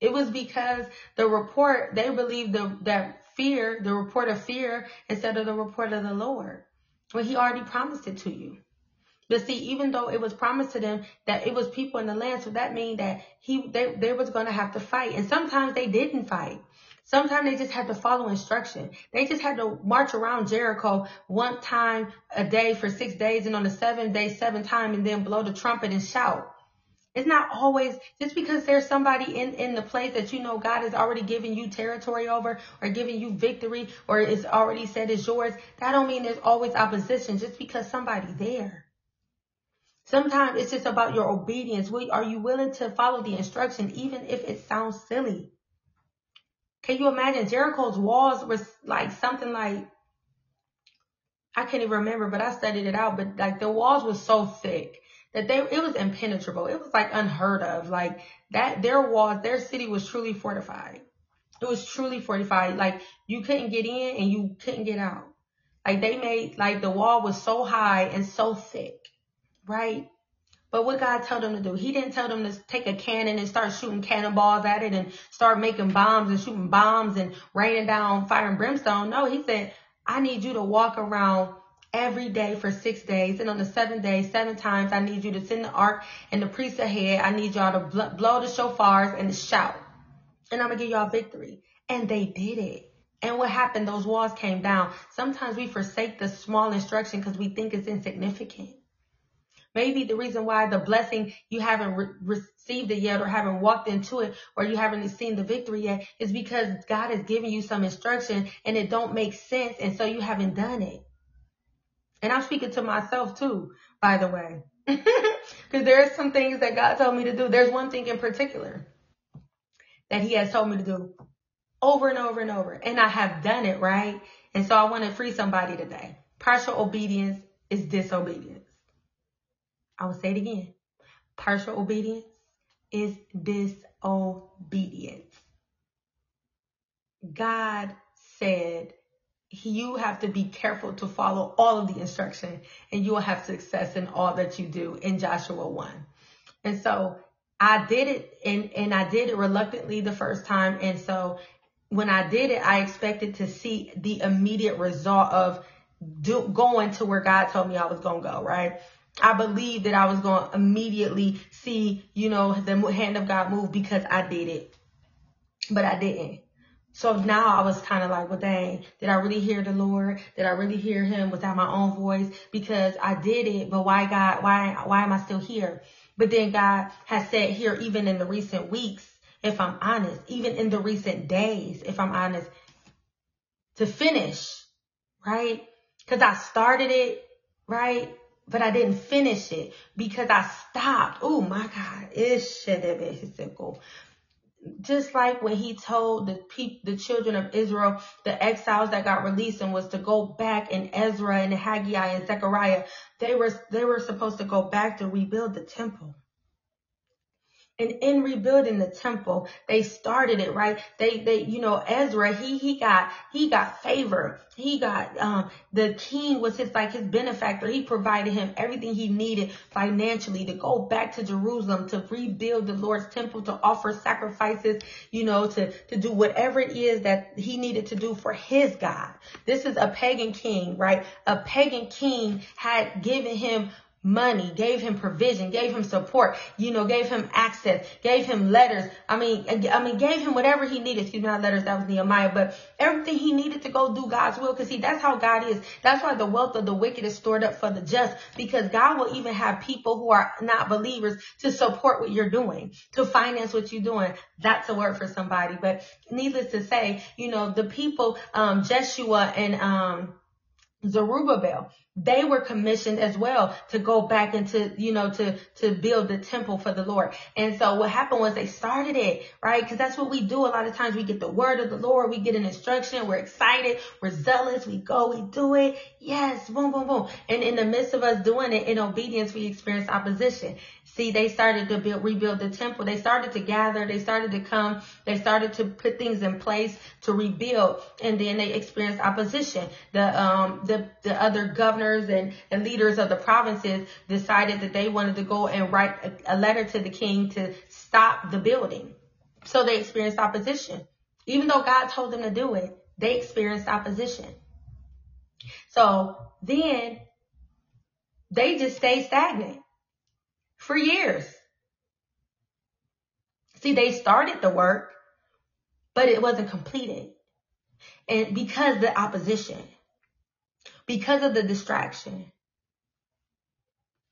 A: It was because the report, they believed the, that fear, the report of fear, instead of the report of the Lord. Well, he already promised it to you. But see, even though it was promised to them that it was people in the land, so that means that he they, they was to have to fight. And sometimes they didn't fight. Sometimes they just had to follow instruction. They just had to march around Jericho one time a day for six days and on the seventh day, seven time and then blow the trumpet and shout. It's not always just because there's somebody in, in the place that you know God has already given you territory over or given you victory or is already said is yours. That don't mean there's always opposition just because somebody there. Sometimes it's just about your obedience. Are you willing to follow the instruction even if it sounds silly? Can you imagine Jericho's walls were like something like I can't even remember, but I studied it out. But like the walls were so thick that they it was impenetrable. It was like unheard of. Like that their walls, their city was truly fortified. It was truly fortified. Like you couldn't get in and you couldn't get out. Like they made like the wall was so high and so thick, right? But what God told them to do, He didn't tell them to take a cannon and start shooting cannonballs at it and start making bombs and shooting bombs and raining down fire and brimstone. No, He said, I need you to walk around every day for six days. And on the seventh day, seven times, I need you to send the ark and the priest ahead. I need y'all to blow the shofars and shout. And I'm going to give y'all victory. And they did it. And what happened? Those walls came down. Sometimes we forsake the small instruction because we think it's insignificant. Maybe the reason why the blessing you haven't re- received it yet or haven't walked into it or you haven't seen the victory yet is because God has given you some instruction and it don't make sense and so you haven't done it. And I'm speaking to myself too, by the way. Because there are some things that God told me to do. There's one thing in particular that He has told me to do over and over and over. And I have done it, right? And so I want to free somebody today. Partial obedience is disobedience. I will say it again. Partial obedience is disobedience. God said you have to be careful to follow all of the instruction and you will have success in all that you do in Joshua 1. And so I did it and, and I did it reluctantly the first time. And so when I did it, I expected to see the immediate result of do, going to where God told me I was going to go, right? I believed that I was going to immediately see, you know, the hand of God move because I did it. But I didn't. So now I was kind of like, well, dang, did I really hear the Lord? Did I really hear him without my own voice? Because I did it, but why God, why, why am I still here? But then God has said here, even in the recent weeks, if I'm honest, even in the recent days, if I'm honest, to finish, right? Cause I started it, right? but I didn't finish it because I stopped. Oh my God. It should have It's just like when he told the people, the children of Israel, the exiles that got released and was to go back in Ezra and Haggai and Zechariah, they were, they were supposed to go back to rebuild the temple. And in rebuilding the temple, they started it, right? They, they, you know, Ezra, he, he got, he got favor. He got, um, the king was his, like his benefactor. He provided him everything he needed financially to go back to Jerusalem, to rebuild the Lord's temple, to offer sacrifices, you know, to, to do whatever it is that he needed to do for his God. This is a pagan king, right? A pagan king had given him money, gave him provision, gave him support, you know, gave him access, gave him letters. I mean, I mean, gave him whatever he needed. Excuse me, not letters. That was Nehemiah, but everything he needed to go do God's will. Cause see, that's how God is. That's why the wealth of the wicked is stored up for the just because God will even have people who are not believers to support what you're doing, to finance what you're doing. That's a word for somebody. But needless to say, you know, the people, um, Jeshua and, um, Zerubbabel, they were commissioned as well to go back into, you know, to, to build the temple for the Lord. And so what happened was they started it, right? Cause that's what we do. A lot of times we get the word of the Lord. We get an instruction. We're excited. We're zealous. We go, we do it. Yes. Boom, boom, boom. And in the midst of us doing it in obedience, we experience opposition. See, they started to build, rebuild the temple. They started to gather. They started to come. They started to put things in place to rebuild. And then they experienced opposition. The, um, the, the other governors and, and leaders of the provinces decided that they wanted to go and write a, a letter to the king to stop the building. So they experienced opposition. Even though God told them to do it, they experienced opposition. So then they just stayed stagnant for years. See, they started the work, but it wasn't completed. And because the opposition, because of the distraction.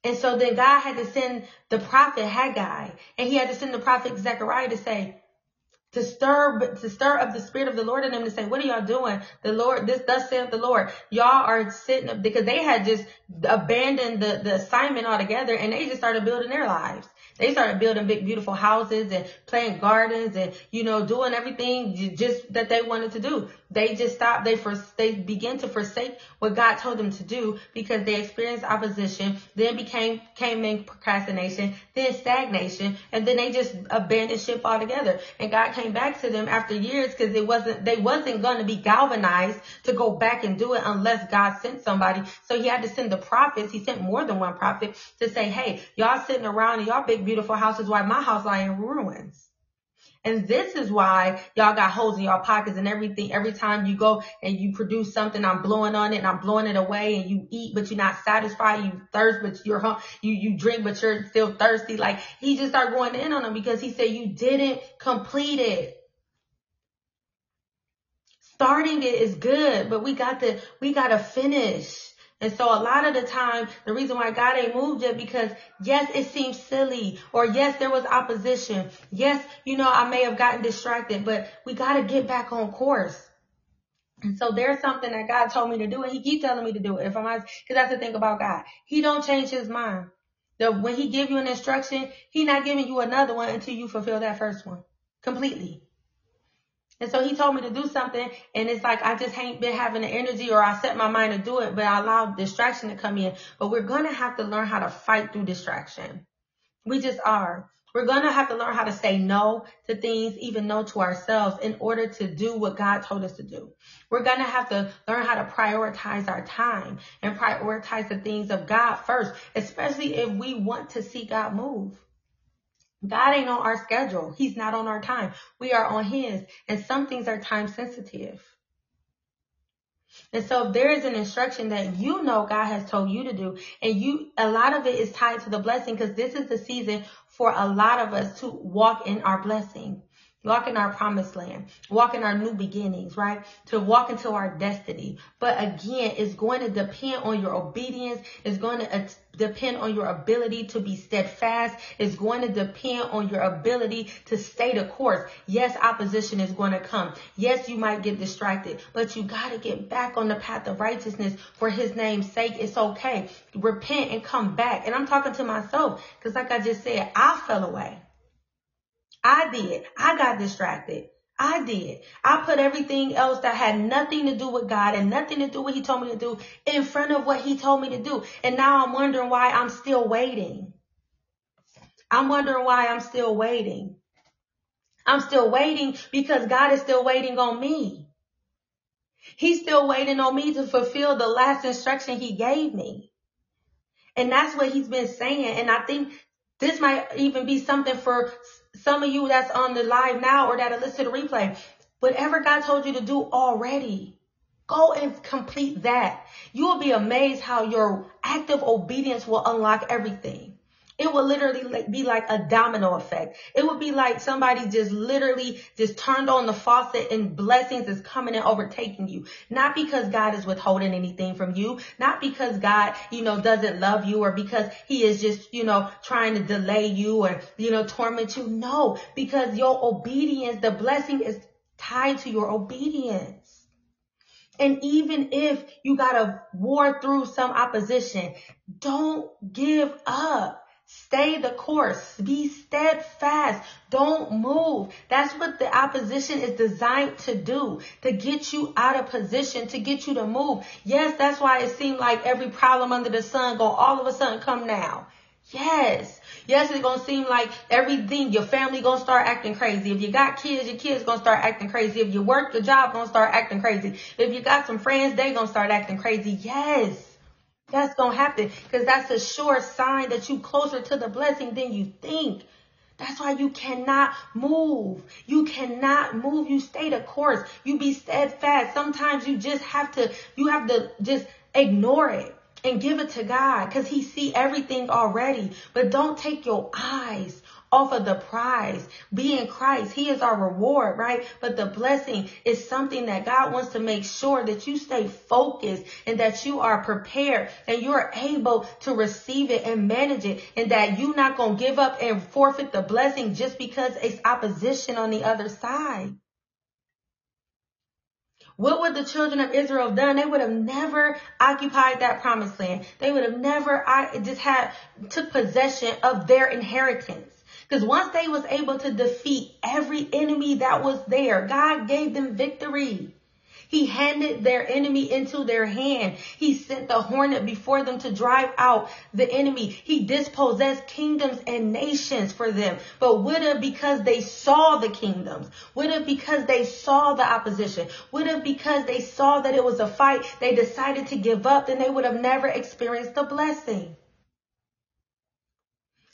A: And so then God had to send the prophet Haggai and he had to send the prophet Zechariah to say, to stir, to stir up the spirit of the Lord in them to say, what are y'all doing? The Lord, this thus saith the Lord. Y'all are sitting up because they had just abandoned the, the assignment altogether and they just started building their lives. They started building big, beautiful houses and playing gardens and, you know, doing everything just that they wanted to do. They just stopped. They first, they began to forsake what God told them to do because they experienced opposition, then became, came in procrastination, then stagnation, and then they just abandoned ship altogether. And God came back to them after years because it wasn't, they wasn't going to be galvanized to go back and do it unless God sent somebody. So he had to send the prophets. He sent more than one prophet to say, hey, y'all sitting around in y'all big, beautiful houses why my house lying in ruins. And this is why y'all got holes in y'all pockets and everything. Every time you go and you produce something, I'm blowing on it and I'm blowing it away and you eat, but you're not satisfied. You thirst, but you're home. You, you drink, but you're still thirsty. Like he just started going in on him because he said you didn't complete it. Starting it is good, but we got to, we got to finish. And so a lot of the time, the reason why God ain't moved yet because yes, it seems silly or yes, there was opposition. Yes, you know, I may have gotten distracted, but we got to get back on course. And so there's something that God told me to do and he keep telling me to do it. If I'm honest, cause that's the thing about God. He don't change his mind. The, when he give you an instruction, he not giving you another one until you fulfill that first one completely. And so he told me to do something and it's like I just ain't been having the energy or I set my mind to do it, but I allowed distraction to come in. But we're going to have to learn how to fight through distraction. We just are. We're going to have to learn how to say no to things, even no to ourselves in order to do what God told us to do. We're going to have to learn how to prioritize our time and prioritize the things of God first, especially if we want to see God move. God ain't on our schedule. He's not on our time. We are on his. And some things are time sensitive. And so if there is an instruction that you know God has told you to do, and you, a lot of it is tied to the blessing because this is the season for a lot of us to walk in our blessing walk in our promised land, walk in our new beginnings, right? To walk into our destiny. But again, it's going to depend on your obedience. It's going to uh, depend on your ability to be steadfast. It's going to depend on your ability to stay the course. Yes, opposition is going to come. Yes, you might get distracted, but you got to get back on the path of righteousness for his name's sake. It's okay. Repent and come back. And I'm talking to myself because like I just said, I fell away. I did. I got distracted. I did. I put everything else that had nothing to do with God and nothing to do with what he told me to do in front of what he told me to do. And now I'm wondering why I'm still waiting. I'm wondering why I'm still waiting. I'm still waiting because God is still waiting on me. He's still waiting on me to fulfill the last instruction he gave me. And that's what he's been saying. And I think this might even be something for some of you that's on the live now or that'll to the replay, whatever God told you to do already, go and complete that. You will be amazed how your active obedience will unlock everything. It will literally be like a domino effect. It would be like somebody just literally just turned on the faucet and blessings is coming and overtaking you. Not because God is withholding anything from you. Not because God, you know, doesn't love you or because he is just, you know, trying to delay you or, you know, torment you. No, because your obedience, the blessing is tied to your obedience. And even if you gotta war through some opposition, don't give up. Stay the course. Be steadfast. Don't move. That's what the opposition is designed to do. To get you out of position, to get you to move. Yes, that's why it seemed like every problem under the sun going all of a sudden come now. Yes. Yes, it's gonna seem like everything, your family gonna start acting crazy. If you got kids, your kids gonna start acting crazy. If you work, your job gonna start acting crazy. If you got some friends, they gonna start acting crazy. Yes. That's going to happen because that's a sure sign that you closer to the blessing than you think. That's why you cannot move. You cannot move. You stay the course. You be steadfast. Sometimes you just have to, you have to just ignore it and give it to God because he see everything already. But don't take your eyes off of the prize. Be in Christ. He is our reward, right? But the blessing is something that God wants to make sure that you stay focused and that you are prepared and you're able to receive it and manage it and that you're not going to give up and forfeit the blessing just because it's opposition on the other side. what would the children of Israel have done? They would have never occupied that promised land. They would have never I just had took possession of their inheritance. Because once they was able to defeat every enemy that was there, God gave them victory. He handed their enemy into their hand. He sent the hornet before them to drive out the enemy. He dispossessed kingdoms and nations for them. But would have because they saw the kingdoms? Would have because they saw the opposition? Would have because they saw that it was a fight, they decided to give up, then they would have never experienced the blessing.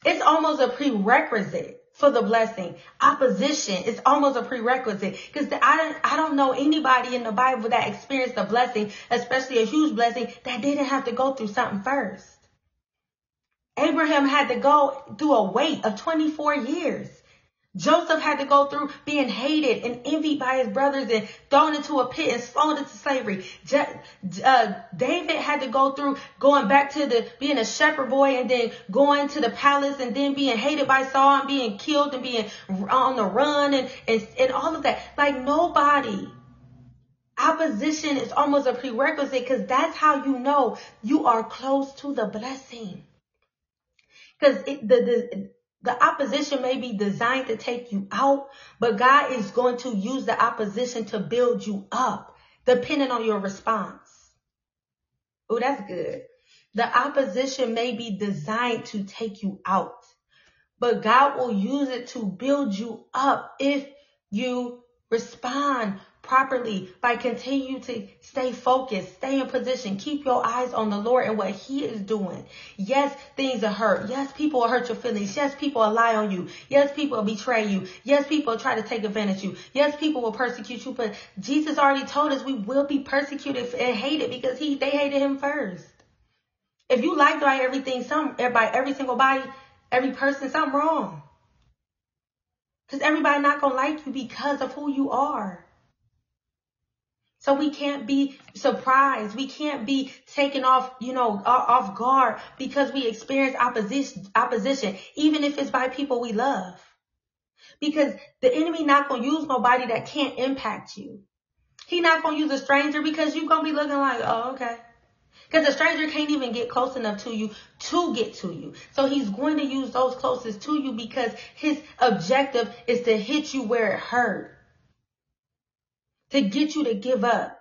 A: It's almost a prerequisite for the blessing. Opposition is almost a prerequisite because I don't, I don't know anybody in the Bible that experienced a blessing, especially a huge blessing, that didn't have to go through something first. Abraham had to go through a wait of 24 years. Joseph had to go through being hated and envied by his brothers and thrown into a pit and sold into slavery. Uh, David had to go through going back to the being a shepherd boy and then going to the palace and then being hated by Saul and being killed and being on the run and, and, and all of that. Like nobody. Opposition is almost a prerequisite because that's how you know you are close to the blessing. Because the, the the opposition may be designed to take you out, but God is going to use the opposition to build you up, depending on your response. Oh, that's good. The opposition may be designed to take you out, but God will use it to build you up if you respond properly by continue to stay focused, stay in position, keep your eyes on the Lord and what he is doing. Yes, things are hurt. Yes, people will hurt your feelings. Yes, people will lie on you. Yes, people will betray you. Yes, people will try to take advantage of you. Yes, people will persecute you, but Jesus already told us we will be persecuted and hated because he, they hated him first. If you like by everything, some, by every single body, every person, something wrong. Because everybody not to like you because of who you are. So we can't be surprised. We can't be taken off, you know, off guard because we experience opposition, opposition, even if it's by people we love. Because the enemy not going to use nobody that can't impact you. He not going to use a stranger because you going to be looking like, oh, okay. Because a stranger can't even get close enough to you to get to you. So he's going to use those closest to you because his objective is to hit you where it hurt to get you to give up,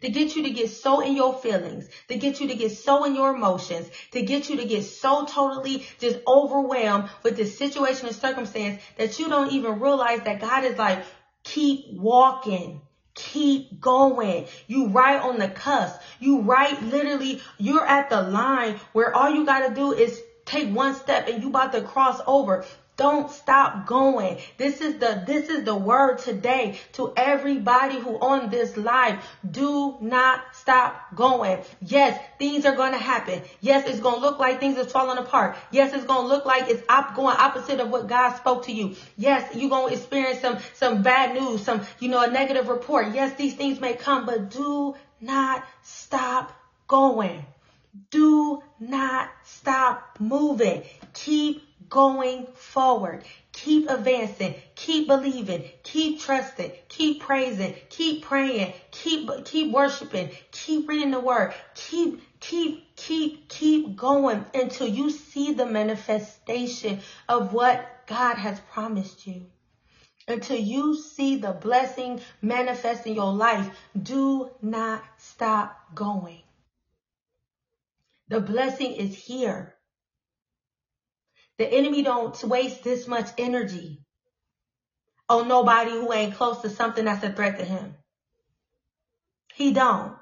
A: to get you to get so in your feelings, to get you to get so in your emotions, to get you to get so totally just overwhelmed with the situation and circumstance that you don't even realize that God is like, keep walking. Keep going. You right on the cusp. You right literally, you're at the line where all you gotta do is take one step and you about to cross over. Don't stop going. This is the this is the word today to everybody who on this live. Do not stop going. Yes, things are going to happen. Yes, it's going to look like things are falling apart. Yes, it's going to look like it's op- going opposite of what God spoke to you. Yes, you're going to experience some some bad news, some you know a negative report. Yes, these things may come, but do not stop going. Do not stop moving. Keep going forward. Keep advancing. Keep believing. Keep trusting. Keep praising. Keep praying. Keep, keep worshiping. Keep reading the word. Keep, keep, keep, keep going until you see the manifestation of what God has promised you. Until you see the blessing manifest in your life, do not stop going. The blessing is here. The enemy don't waste this much energy on nobody who ain't close to something that's a threat to him. He don't.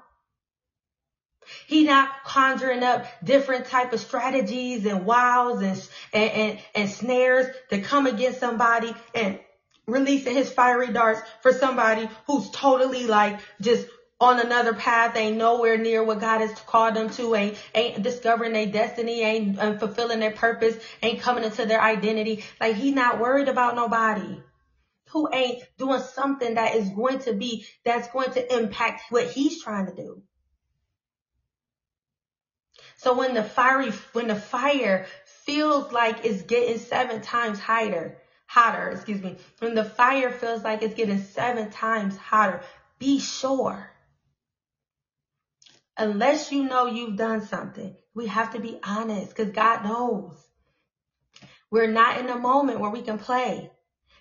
A: He not conjuring up different type of strategies and wiles and, and, and, and snares to come against somebody and releasing his fiery darts for somebody who's totally like just on another path, ain't nowhere near what God has called them to, ain't, ain't discovering their destiny, ain't um, fulfilling their purpose, ain't coming into their identity. Like he's not worried about nobody who ain't doing something that is going to be, that's going to impact what he's trying to do. So when the fiery, when the fire feels like it's getting seven times hotter, hotter, excuse me, when the fire feels like it's getting seven times hotter, be sure Unless you know you've done something, we have to be honest because God knows. We're not in a moment where we can play.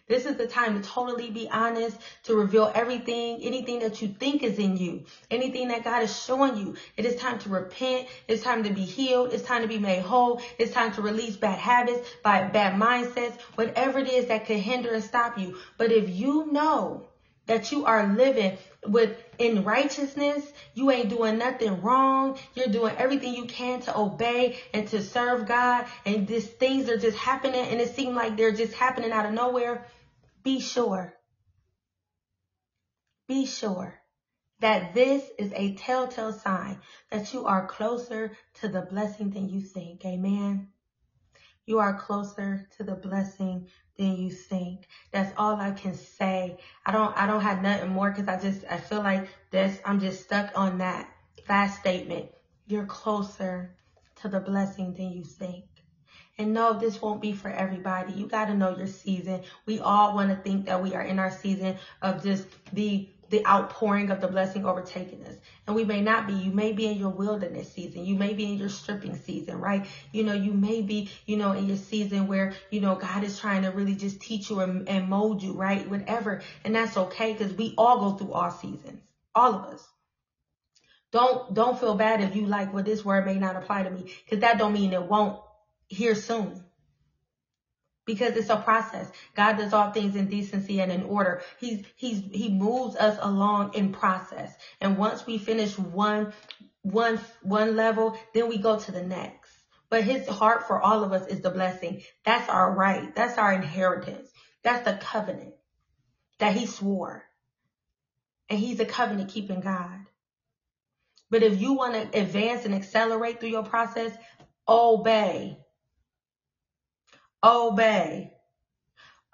A: This is the time to totally be honest, to reveal everything, anything that you think is in you, anything that God is showing you. It is time to repent. It's time to be healed. It's time to be made whole. It's time to release bad habits, bad mindsets, whatever it is that could hinder and stop you. But if you know that you are living with in righteousness, you ain't doing nothing wrong. You're doing everything you can to obey and to serve God. And these things are just happening and it seems like they're just happening out of nowhere. Be sure. Be sure that this is a telltale sign that you are closer to the blessing than you think. Amen. You are closer to the blessing than you think. That's all I can say. I don't, I don't have nothing more because I just, I feel like this, I'm just stuck on that last statement. You're closer to the blessing than you think. And no, this won't be for everybody. You got to know your season. We all want to think that we are in our season of just the the outpouring of the blessing overtaking us. And we may not be. You may be in your wilderness season. You may be in your stripping season, right? You know, you may be, you know, in your season where, you know, God is trying to really just teach you and, and mold you, right? Whatever. And that's okay because we all go through all seasons. All of us. Don't, don't feel bad if you like, well, this word may not apply to me because that don't mean it won't here soon. Because it's a process. God does all things in decency and in order. He's, he's, he moves us along in process. And once we finish one, one, one level, then we go to the next. But his heart for all of us is the blessing. That's our right. That's our inheritance. That's the covenant that he swore. And he's a covenant keeping God. But if you want to advance and accelerate through your process, obey. Obey.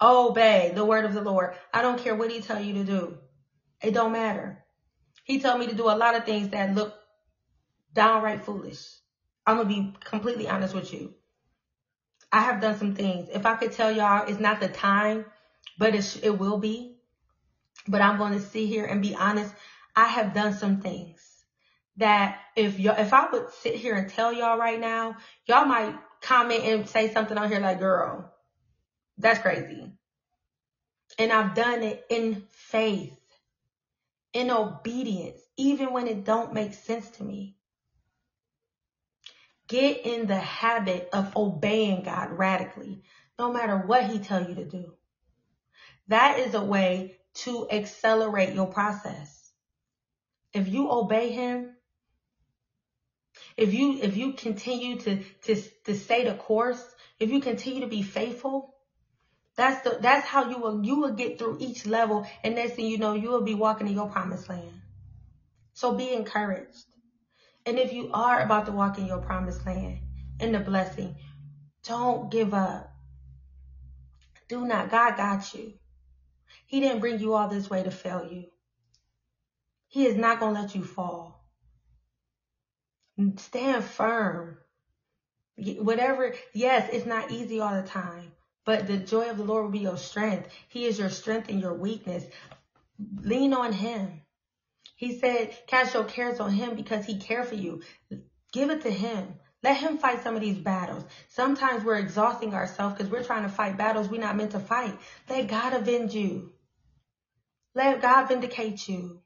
A: Obey the word of the Lord. I don't care what he tell you to do. It don't matter. He told me to do a lot of things that look downright foolish. I'm going to be completely honest with you. I have done some things. If I could tell y'all, it's not the time, but it, it will be. But I'm going to sit here and be honest. I have done some things that if y'all, if I would sit here and tell y'all right now, y'all might comment and say something on here like, girl, that's crazy. And I've done it in faith, in obedience, even when it don't make sense to me. Get in the habit of obeying God radically, no matter what he tell you to do. That is a way to accelerate your process. If you obey him, if you if you continue to to to stay the course, if you continue to be faithful, that's the that's how you will you will get through each level, and next thing you know, you will be walking in your promised land. So be encouraged. And if you are about to walk in your promised land in the blessing, don't give up. Do not. God got you. He didn't bring you all this way to fail you. He is not going to let you fall. Stand firm. Whatever, yes, it's not easy all the time, but the joy of the Lord will be your strength. He is your strength and your weakness. Lean on Him. He said, cast your cares on Him because He cares for you. Give it to Him. Let Him fight some of these battles. Sometimes we're exhausting ourselves because we're trying to fight battles we're not meant to fight. Let God avenge you. Let God vindicate you.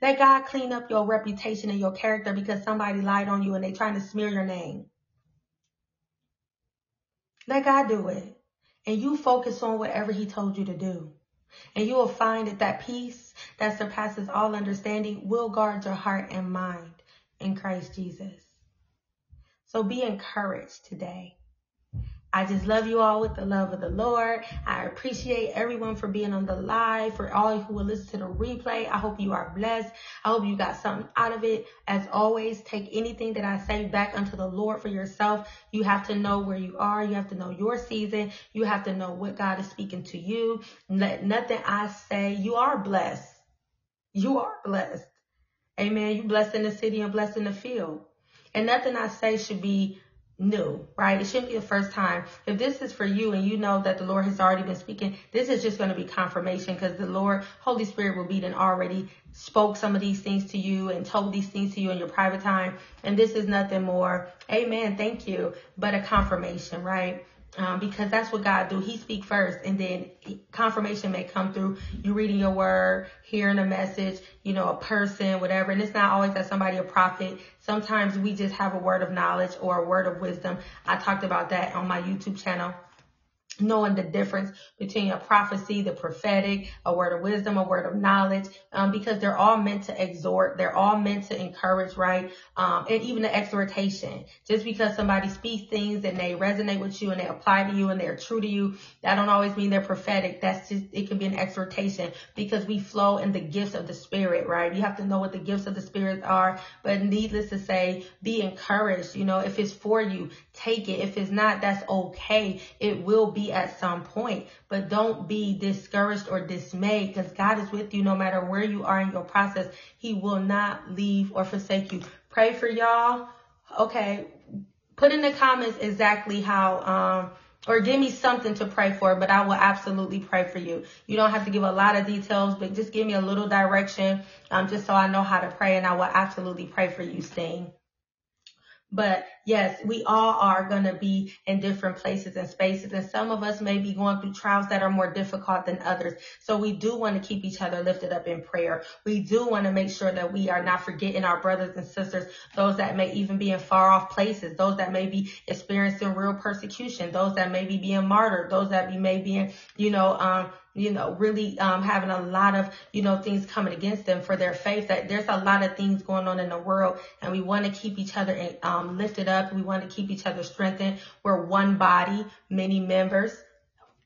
A: Let God clean up your reputation and your character because somebody lied on you and they trying to smear your name. Let God do it. And you focus on whatever he told you to do. And you will find that that peace that surpasses all understanding will guard your heart and mind in Christ Jesus. So be encouraged today. I just love you all with the love of the Lord. I appreciate everyone for being on the live, for all who will listen to the replay. I hope you are blessed. I hope you got something out of it. As always, take anything that I say back unto the Lord for yourself. You have to know where you are. You have to know your season. You have to know what God is speaking to you. Let nothing I say, you are blessed. You are blessed. Amen. You blessed in the city and blessed in the field. And nothing I say should be new, right? It shouldn't be the first time. If this is for you and you know that the Lord has already been speaking, this is just going to be confirmation because the Lord, Holy Spirit will be then already spoke some of these things to you and told these things to you in your private time. And this is nothing more, amen, thank you, but a confirmation, right? Um, because that's what God do. He speak first, and then confirmation may come through you reading your word, hearing a message, you know, a person, whatever. And it's not always that somebody a prophet. Sometimes we just have a word of knowledge or a word of wisdom. I talked about that on my YouTube channel knowing the difference between a prophecy, the prophetic, a word of wisdom, a word of knowledge, um, because they're all meant to exhort, they're all meant to encourage, right? Um, and even the exhortation. Just because somebody speaks things and they resonate with you and they apply to you and they're true to you, that don't always mean they're prophetic. That's just, it can be an exhortation because we flow in the gifts of the spirit, right? You have to know what the gifts of the spirit are, but needless to say, be encouraged. You know, if it's for you, take it. If it's not, that's okay. It will be at some point, but don't be discouraged or dismayed because God is with you no matter where you are in your process. He will not leave or forsake you. Pray for y'all. Okay. Put in the comments exactly how, um, or give me something to pray for, but I will absolutely pray for you. You don't have to give a lot of details, but just give me a little direction, um, just so I know how to pray and I will absolutely pray for you, Sting. But yes, we all are going to be in different places and spaces. And some of us may be going through trials that are more difficult than others. So we do want to keep each other lifted up in prayer. We do want to make sure that we are not forgetting our brothers and sisters, those that may even be in far off places, those that may be experiencing real persecution, those that may be being martyred, those that may be, in, you know, um, you know, really um, having a lot of, you know, things coming against them for their faith. That there's a lot of things going on in the world, and we want to keep each other um, lifted up. We want to keep each other strengthened. We're one body, many members.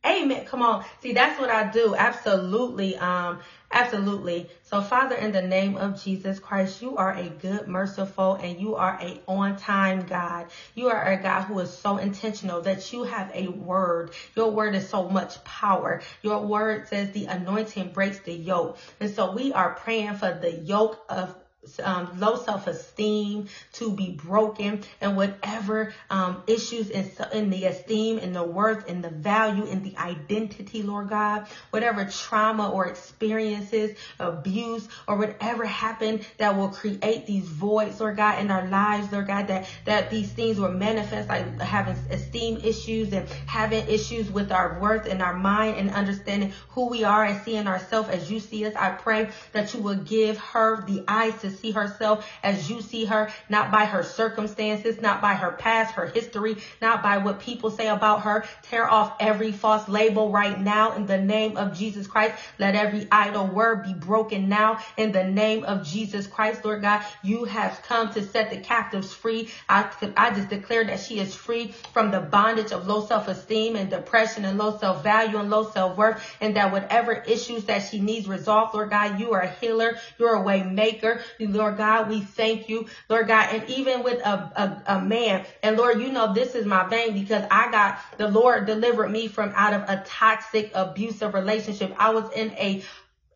A: Amen. Come on. See, that's what I do. Absolutely. Um, absolutely. So Father, in the name of Jesus Christ, you are a good, merciful, and you are a on time God. You are a God who is so intentional that you have a word. Your word is so much power. Your word says the anointing breaks the yoke. And so we are praying for the yoke of um, low self-esteem to be broken and whatever um, issues in, in the esteem and the worth and the value and the identity, Lord God, whatever trauma or experiences, abuse or whatever happened that will create these voids, Lord God, in our lives, Lord God, that, that these things will manifest like having esteem issues and having issues with our worth and our mind and understanding who we are and seeing ourselves as you see us. I pray that you will give her the eyes to see herself as you see her, not by her circumstances, not by her past, her history, not by what people say about her. Tear off every false label right now in the name of Jesus Christ. Let every idle word be broken now in the name of Jesus Christ, Lord God. You have come to set the captives free. I, I just declare that she is free from the bondage of low self-esteem and depression and low self-value and low self-worth and that whatever issues that she needs resolved, Lord God, you are a healer. You're a way maker. Lord God, we thank you, Lord God. And even with a, a, a man, and Lord, you know this is my vein because I got the Lord delivered me from out of a toxic, abusive relationship. I was in a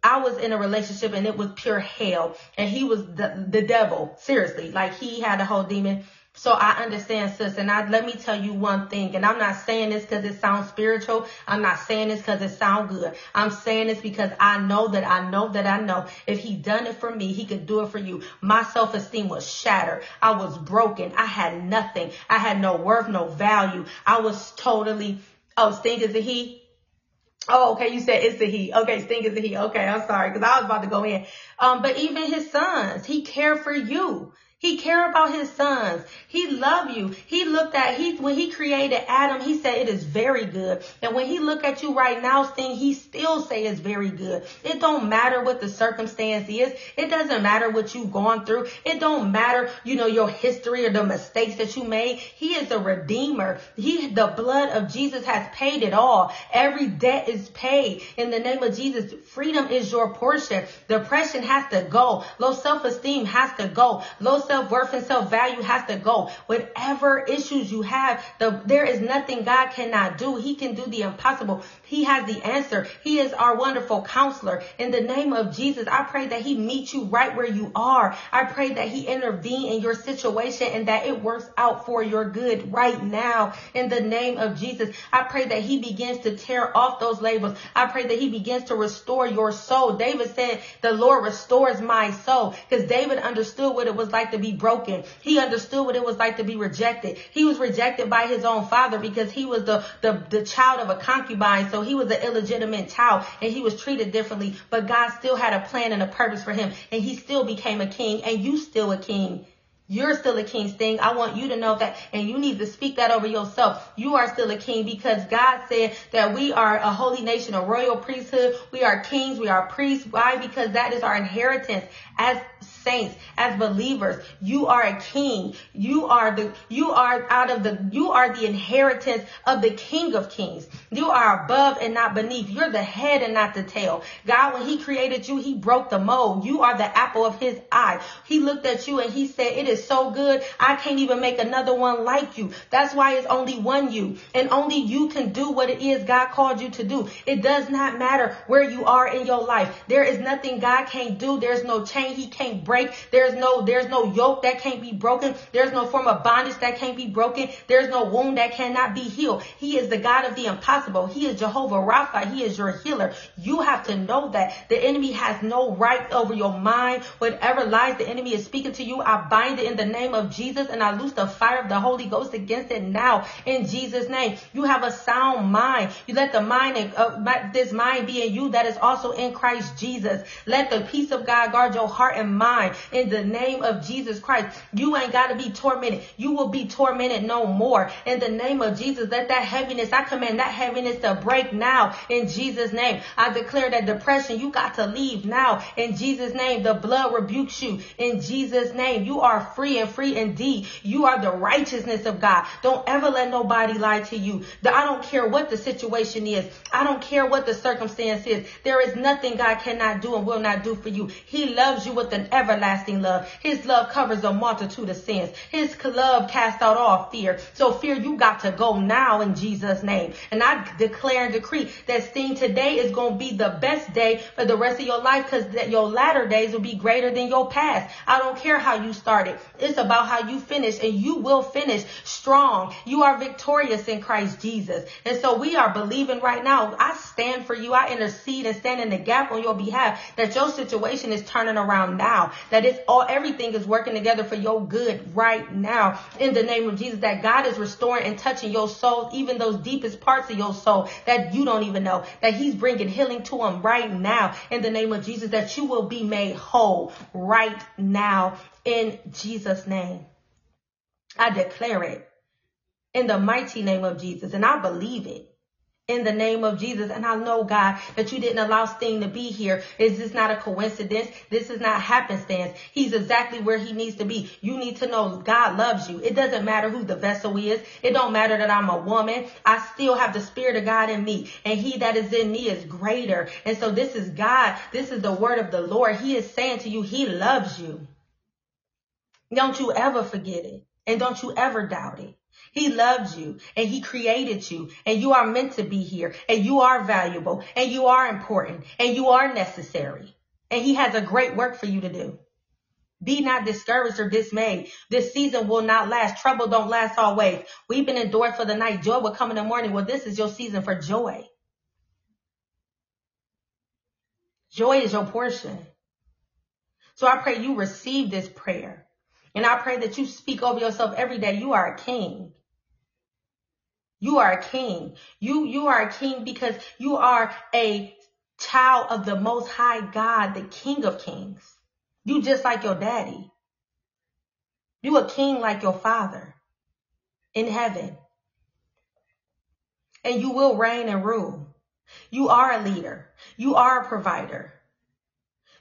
A: I was in a relationship and it was pure hell. And he was the, the devil. Seriously. Like he had a whole demon so I understand, sis. And I, let me tell you one thing. And I'm not saying this because it sounds spiritual. I'm not saying this because it sounds good. I'm saying this because I know that I know that I know if he done it for me, he could do it for you. My self-esteem was shattered. I was broken. I had nothing. I had no worth, no value. I was totally, oh, Sting is a he. Oh, okay. You said it's a he. Okay. Sting is a he. Okay. I'm sorry. Cause I was about to go in. Um, but even his sons, he cared for you. He care about his sons. He love you. He looked at he when he created Adam, he said it is very good. And when he look at you right now, Sting, he still say it's very good. It don't matter what the circumstance is. It doesn't matter what you've gone through. It don't matter, you know, your history or the mistakes that you made. He is a redeemer. He the blood of Jesus has paid it all. Every debt is paid. In the name of Jesus, freedom is your portion. Depression has to go. Low self-esteem has to go. Low self-worth and self-value has to go. Whatever issues you have, the, there is nothing God cannot do. He can do the impossible. He has the answer. He is our wonderful counselor. In the name of Jesus, I pray that he meets you right where you are. I pray that he intervene in your situation and that it works out for your good right now. In the name of Jesus, I pray that he begins to tear off those labels. I pray that he begins to restore your soul. David said, the Lord restores my soul because David understood what it was like to be broken. He understood what it was like to be rejected. He was rejected by his own father because he was the, the, the child of a concubine. So he was an illegitimate child and he was treated differently, but God still had a plan and a purpose for him and he still became a king and you still a king. You're still a king, Sting. I want you to know that, and you need to speak that over yourself. You are still a king because God said that we are a holy nation, a royal priesthood. We are kings. We are priests. Why? Because that is our inheritance as saints, as believers. You are a king. You are the, you are out of the, you are the inheritance of the king of kings. You are above and not beneath. You're the head and not the tail. God, when he created you, he broke the mold. You are the apple of his eye. He looked at you and he said, it is so good. I can't even make another one like you. That's why it's only one you and only you can do what it is God called you to do. It does not matter where you are in your life. There is nothing God can't do. There's no chain he can't break. There's no, there's no yoke that can't be broken. There's no form of bondage that can't be broken. There's no wound that cannot be healed. He is the God of the impossible. He is Jehovah Rapha. He is your healer. You have to know that the enemy has no right over your mind. Whatever lies the enemy is speaking to you, I bind it in the name of Jesus and I loose the fire of the Holy Ghost against it now in Jesus name. You have a sound mind. You let the mind, uh, this mind be in you that is also in Christ Jesus. Let the peace of God guard your heart and mind in the name of Jesus Christ. You ain't got to be tormented. You will be tormented no more. In the name of Jesus, let that heaviness, I command that heaviness to break now in Jesus' name. I declare that depression, you got to leave now in Jesus' name. The blood rebukes you in Jesus' name. You are free and free indeed. You are the righteousness of God. Don't ever let nobody lie to you. I don't care what the situation is. I don't care what the circumstance is. There is nothing God cannot do and will not do for you. He loves you with an everlasting love. His love covers a multitude of sins. His love casts out all fear. So fear, you got to go now in Jesus name. And I declare and decree that seeing today is going to be the best day for the rest of your life because your latter days will be greater than your past. I don't care how you started. It's about how you finish and you will finish strong. You are victorious in Christ Jesus. And so we are believing right now. I stand for you. I intercede and stand in the gap on your behalf that your situation is turning around now. That it's all, everything is working together for your good right now. In the name of Jesus, that God is restoring and touching your soul, even those deepest parts of your soul that you don't even know. That he's bringing healing to them right now. In the name of Jesus, that you will be made whole right now in Jesus' name. I declare it in the mighty name of Jesus, and I believe it in the name of Jesus. And I know, God, that you didn't allow Sting to be here. Is this not a coincidence? This is not happenstance. He's exactly where he needs to be. You need to know God loves you. It doesn't matter who the vessel is. It don't matter that I'm a woman. I still have the spirit of God in me and he that is in me is greater. And so this is God. This is the word of the Lord. He is saying to you, he loves you. Don't you ever forget it. And don't you ever doubt it. He loves you and he created you and you are meant to be here and you are valuable and you are important and you are necessary. And he has a great work for you to do. Be not discouraged or dismayed. This season will not last. Trouble don't last always. We've been endured for the night. Joy will come in the morning. Well, this is your season for joy. Joy is your portion. So I pray you receive this prayer. And I pray that you speak over yourself every day. You are a king. You are a king. You, you are a king because you are a child of the most high God, the king of kings. You just like your daddy. You a king like your father in heaven. And you will reign and rule. You are a leader. You are a provider.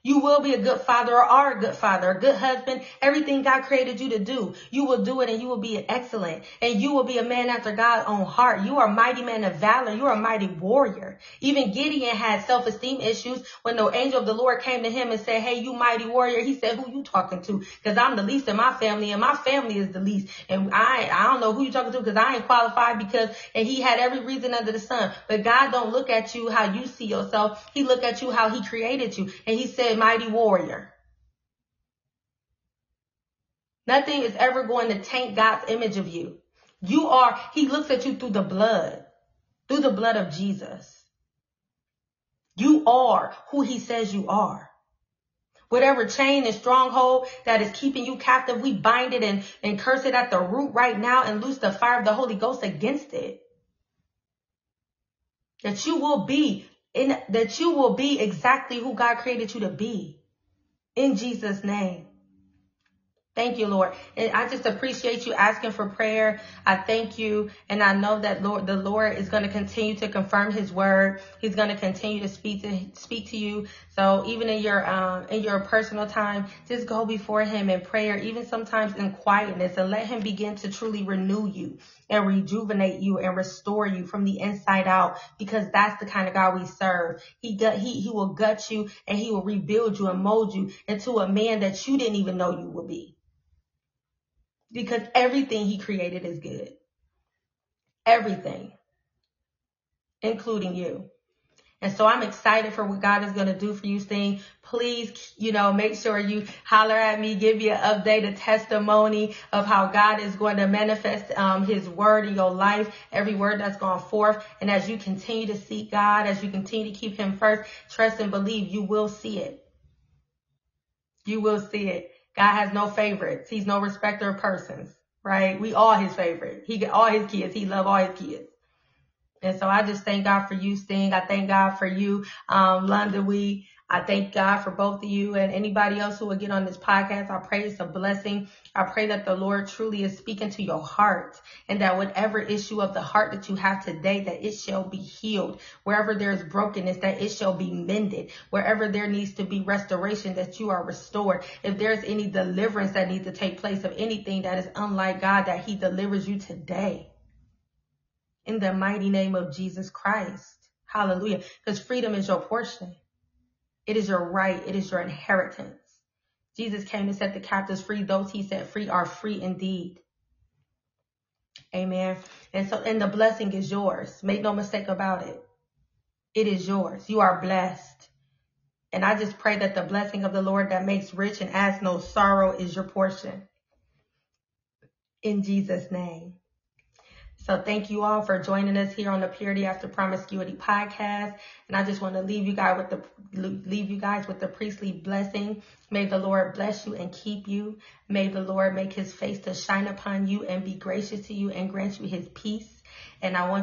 A: You will be a good father or are a good father, a good husband. Everything God created you to do, you will do it and you will be excellent. And you will be a man after God's own heart. You are a mighty man of valor. You are a mighty warrior. Even Gideon had self-esteem issues when the angel of the Lord came to him and said, Hey, you mighty warrior. He said, Who you talking to? Cause I'm the least in my family and my family is the least. And I, I don't know who you talking to because I ain't qualified because, and he had every reason under the sun. But God don't look at you how you see yourself. He look at you how he created you. And he said, mighty warrior. Nothing is ever going to taint God's image of you. You are, he looks at you through the blood, through the blood of Jesus. You are who he says you are. Whatever chain and stronghold that is keeping you captive, we bind it and, and curse it at the root right now and loose the fire of the Holy Ghost against it. That you will be in, that you will be exactly who God created you to be. In Jesus' name. Thank you, Lord. And I just appreciate you asking for prayer. I thank you. And I know that Lord, the Lord is going to continue to confirm his word. He's going to continue to speak to, speak to you. So even in your, um, in your personal time, just go before him in prayer, even sometimes in quietness and let him begin to truly renew you and rejuvenate you and restore you from the inside out because that's the kind of God we serve. He gut, he, he will gut you and he will rebuild you and mold you into a man that you didn't even know you would be because everything he created is good. Everything, including you. And so I'm excited for what God is going to do for you, Sting. Please, you know, make sure you holler at me, give me an update, a testimony of how God is going to manifest um, his word in your life, every word that's gone forth. And as you continue to seek God, as you continue to keep him first, trust and believe, you will see it. You will see it. God has no favorites. He's no respecter of persons, right? We all his favorite. He get all his kids. He love all his kids. And so I just thank God for you, Sting. I thank God for you, um, London We. I thank God for both of you and anybody else who will get on this podcast. I pray it's a blessing. I pray that the Lord truly is speaking to your heart and that whatever issue of the heart that you have today, that it shall be healed. Wherever there's brokenness, that it shall be mended. Wherever there needs to be restoration, that you are restored. If there's any deliverance that needs to take place of anything that is unlike God, that he delivers you today. In the mighty name of Jesus Christ. Hallelujah. Because freedom is your portion. It is your right. It is your inheritance. Jesus came to set the captives free. Those he set free are free indeed. Amen. And so, and the blessing is yours. Make no mistake about it. It is yours. You are blessed. And I just pray that the blessing of the Lord that makes rich and adds no sorrow is your portion. In Jesus' name. So thank you all for joining us here on the Purity After Promiscuity podcast. And I just want to leave you guys with the leave you guys with the priestly blessing. May the Lord bless you and keep you. May the Lord make his face to shine upon you and be gracious to you and grant you his peace. And I want